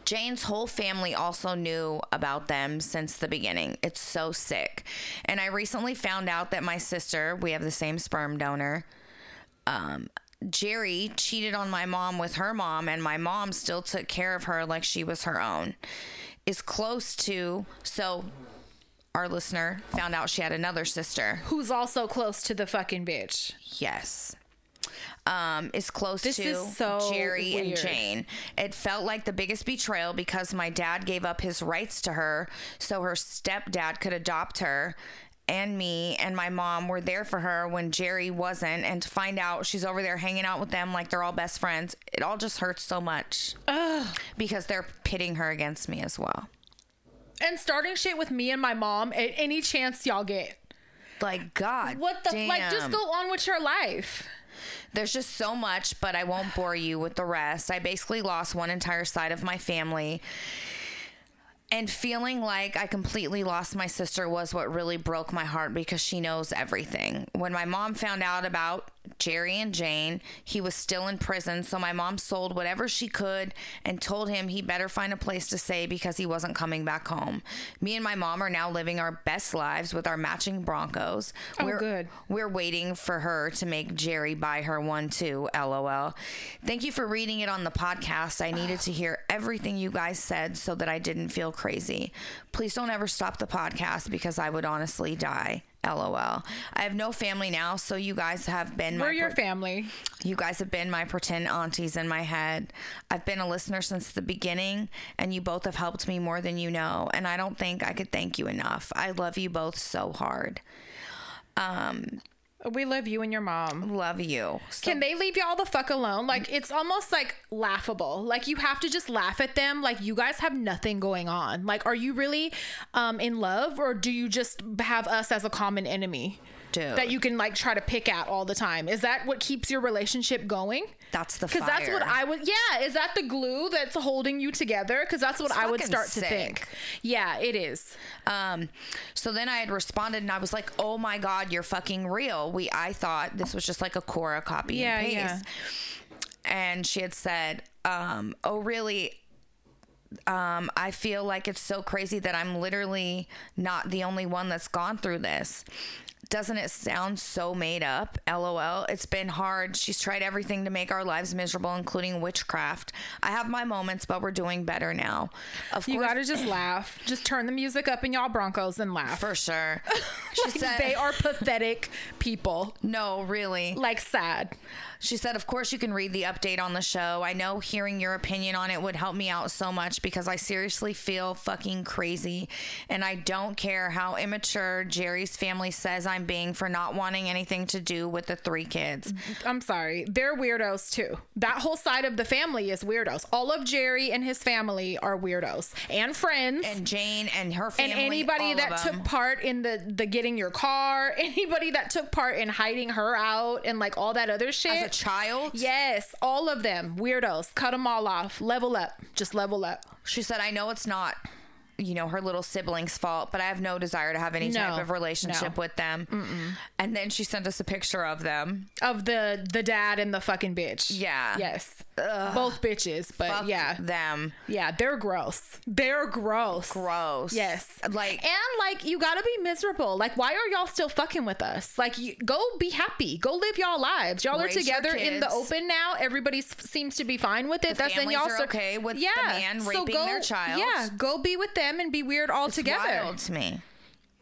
Jane's whole family also knew about them since the beginning. It's so sick. And I recently found out that my sister, we have the same sperm donor, um, Jerry cheated on my mom with her mom, and my mom still took care of her like she was her own. Is close to, so our listener found out she had another sister. Who's also close to the fucking bitch. Yes. Um, is close This to is so Jerry and. Jane. It felt like the biggest betrayal because my dad gave up his rights to her so her stepdad could adopt her. And me and my mom were there for her when Jerry wasn't. And to find out she's over there hanging out with them like they're all best friends, it all just hurts so much Ugh. because they're pitting her against me as well. And starting shit with me and my mom at any chance y'all get. Like, God. What the damn. like? Just go on with your life. There's just so much, but I won't bore you with the rest. I basically lost one entire side of my family. And feeling like I completely lost my sister was what really broke my heart because she knows everything. When my mom found out about Jerry and Jane, he was still in prison, so my mom sold whatever she could and told him he better find a place to stay because he wasn't coming back home. Me and my mom are now living our best lives with our matching Broncos. Oh, we're, good. We're waiting for her to make Jerry buy her one too, lol. Thank you for reading it on the podcast. I needed to hear everything you guys said so that I didn't feel crazy. Please don't ever stop the podcast because I would honestly die. LOL. I have no family now, so you guys have been We're my your per- family. you guys have been my pretend aunties in my head. I've been a listener since the beginning, and you both have helped me more than you know. And I don't think I could thank you enough. I love you both so hard. Um, We love you and your mom. love you. So, Can they leave y'all the fuck alone? Like it's almost like laughable. Like you have to just laugh at them. Like you guys have nothing going on. Like are you really um in love or do you just have us as a common enemy? Dude. That you can like try to pick at all the time. Is that what keeps your relationship going? That's the Because that's what. I would. Yeah, is that the glue that's holding you together? Because that's what It's I would start to think. Yeah, it is. Um, so then I had responded and I was like, "Oh my god, you're fucking real." We I thought this was just like a Quora copy Yeah, and paste. yeah. And she had said, um, "Oh really?" Um, I feel like it's so crazy that I'm literally not the only one that's gone through this. Doesn't it sound so made up? LOL. It's been hard. She's tried everything to make our lives miserable, including witchcraft. I have my moments, but we're doing better now. Of course, You course, gotta just laugh. Just turn the music up in y'all Broncos and laugh. for sure. She Like, said, they are pathetic people. No, really. Like sad. She said, Of course, you can read the update on the show. I know hearing your opinion on it would help me out so much because I seriously feel fucking crazy and I don't care how immature Jerry's family says I'm being for not wanting anything to do with the three kids. I'm sorry. They're weirdos too. That whole side of the family is weirdos. All of Jerry and his family are weirdos and friends. And Jane and her family. and anybody that took part in the the getting your car, anybody that took part in hiding her out and like all that other shit. A child. Yes, all of them weirdos. Cut them all off. Level up. Just level up. She said, I know it's not, you know, her little siblings' fault, but I have no desire to have any type of relationship no. with them. And then she sent us a picture of them. Of the the dad and the fucking bitch. Yeah. Yes. Both bitches, but Fuck yeah. them. Yeah, they're gross. They're gross. Gross. Yes. Like, And like you gotta be miserable. Like, why are y'all still fucking with us? Like, you, go be happy. Go live y'all lives. Y'all are together in the open now. Everybody seems to be fine with it. That's in y'all are okay with the man raping go, their child. Yeah, go be with them and be weird all together. wild to me.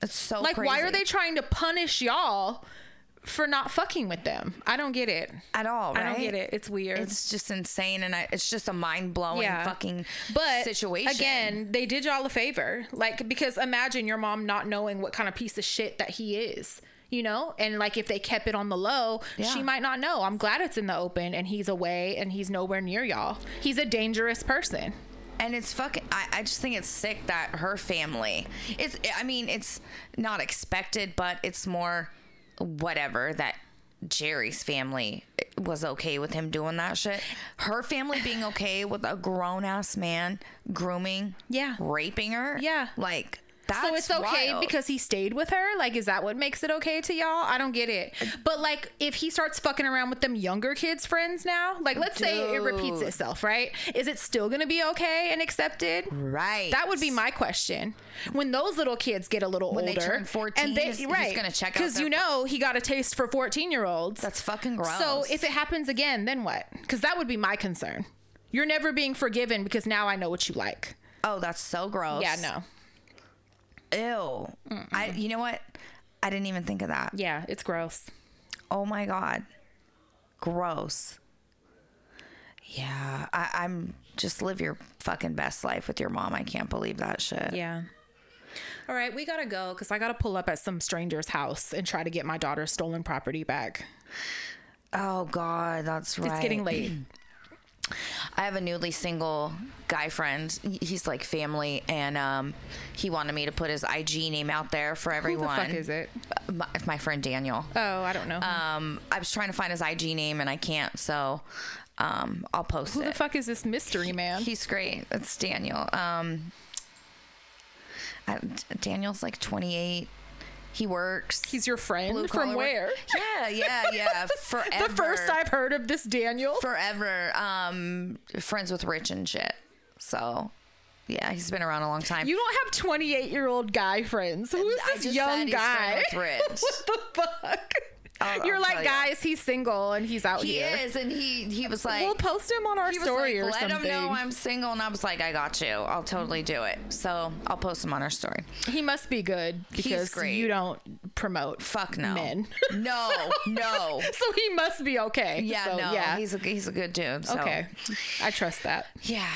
It's so Like, why are they trying to punish y'all for not fucking with them? I don't get it. at all? Right? I don't get it. It's weird. It's just insane, and I, it's just a mind blowing yeah. fucking but situation. Again, they did y'all a favor. Like because imagine your mom not knowing what kind of piece of shit that he is. You know, and like if they kept it on the low, Yeah. she might not know. I'm glad it's in the open and he's away and he's nowhere near y'all. He's a dangerous person. And it's fucking I, I just think it's sick that her family it's i mean it's not expected but it's more whatever that jerry's family was okay with him doing that shit her family being okay with a grown-ass man grooming Yeah. raping her Yeah. like that's so it's okay wild. because he stayed with her? Like, is that what makes it okay to y'all? I don't get it. But like, if he starts fucking around with them younger kids' friends now, like, let's say it repeats itself, right? Is it still gonna be okay and accepted? right That would be my question. When those little kids get a little When they turn 14, and they he's- he's gonna check out because you know he got a taste for fourteen year olds. that's fucking gross So if it happens again, then what? Because that would be my concern. You're never being forgiven because now I know what you like. oh that's so gross Yeah, no. Ew i you know what i didn't even think of that Yeah, it's gross. Oh my god, gross. Yeah, I, I'm just live your fucking best life with your mom. I can't believe that shit. Yeah. All right, we gotta go because I gotta pull up at some stranger's house and try to get my daughter's stolen property back. Oh god, that's right. It's getting late. I have a newly single guy friend. He's like family, and um, he wanted me to put his IG name out there for everyone. Who the fuck is it? My, my friend Daniel. Oh, I don't know. Um, I was trying to find his IG name and I can't, so um, I'll post Who it. the fuck is this mystery man? He's great. It's Daniel. Um, I, Daniel's like 28. He works. He's your friend from work. where? Yeah, yeah, yeah. Forever. The first I've heard of this Daniel. Forever. Um, friends with Rich and shit. So, yeah, he's been around a long time. You don't have 28 year old guy friends. Who is I this young guy? with Rich. what the fuck? I'll- You're I'll like, tell you. guys, he's single and he's out he is, and he he was like, we'll post him on our he was story like, or let something. him know I'm single, and I was like, I got you. I'll totally do it. So I'll post him on our story. he must be good because you don't promote Fuck no, men. no, no. so he must be okay. Yeah, So, no, yeah. he's a he's a good dude. So. okay. I trust that. Yeah.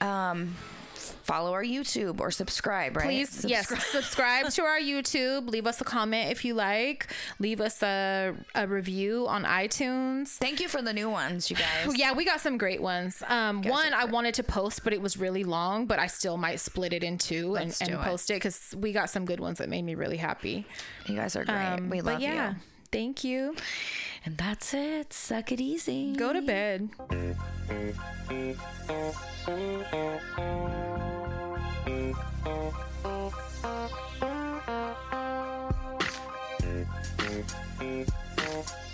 Um, follow our YouTube or subscribe. Right? Please, yes, Subscribe. subscribe to our YouTube. Leave us a comment if you like. Leave us a, a review on iTunes. Thank you for the new ones, you guys. Yeah, we got some great ones. Um, one I wanted to post, but it was really long. But I still might split it in two and, Let's and do it. post it because we got some good ones that made me really happy. You guys are great. Um, we but love yeah, you. thank you. And that's it. Suck it easy. Go to bed. Thank you.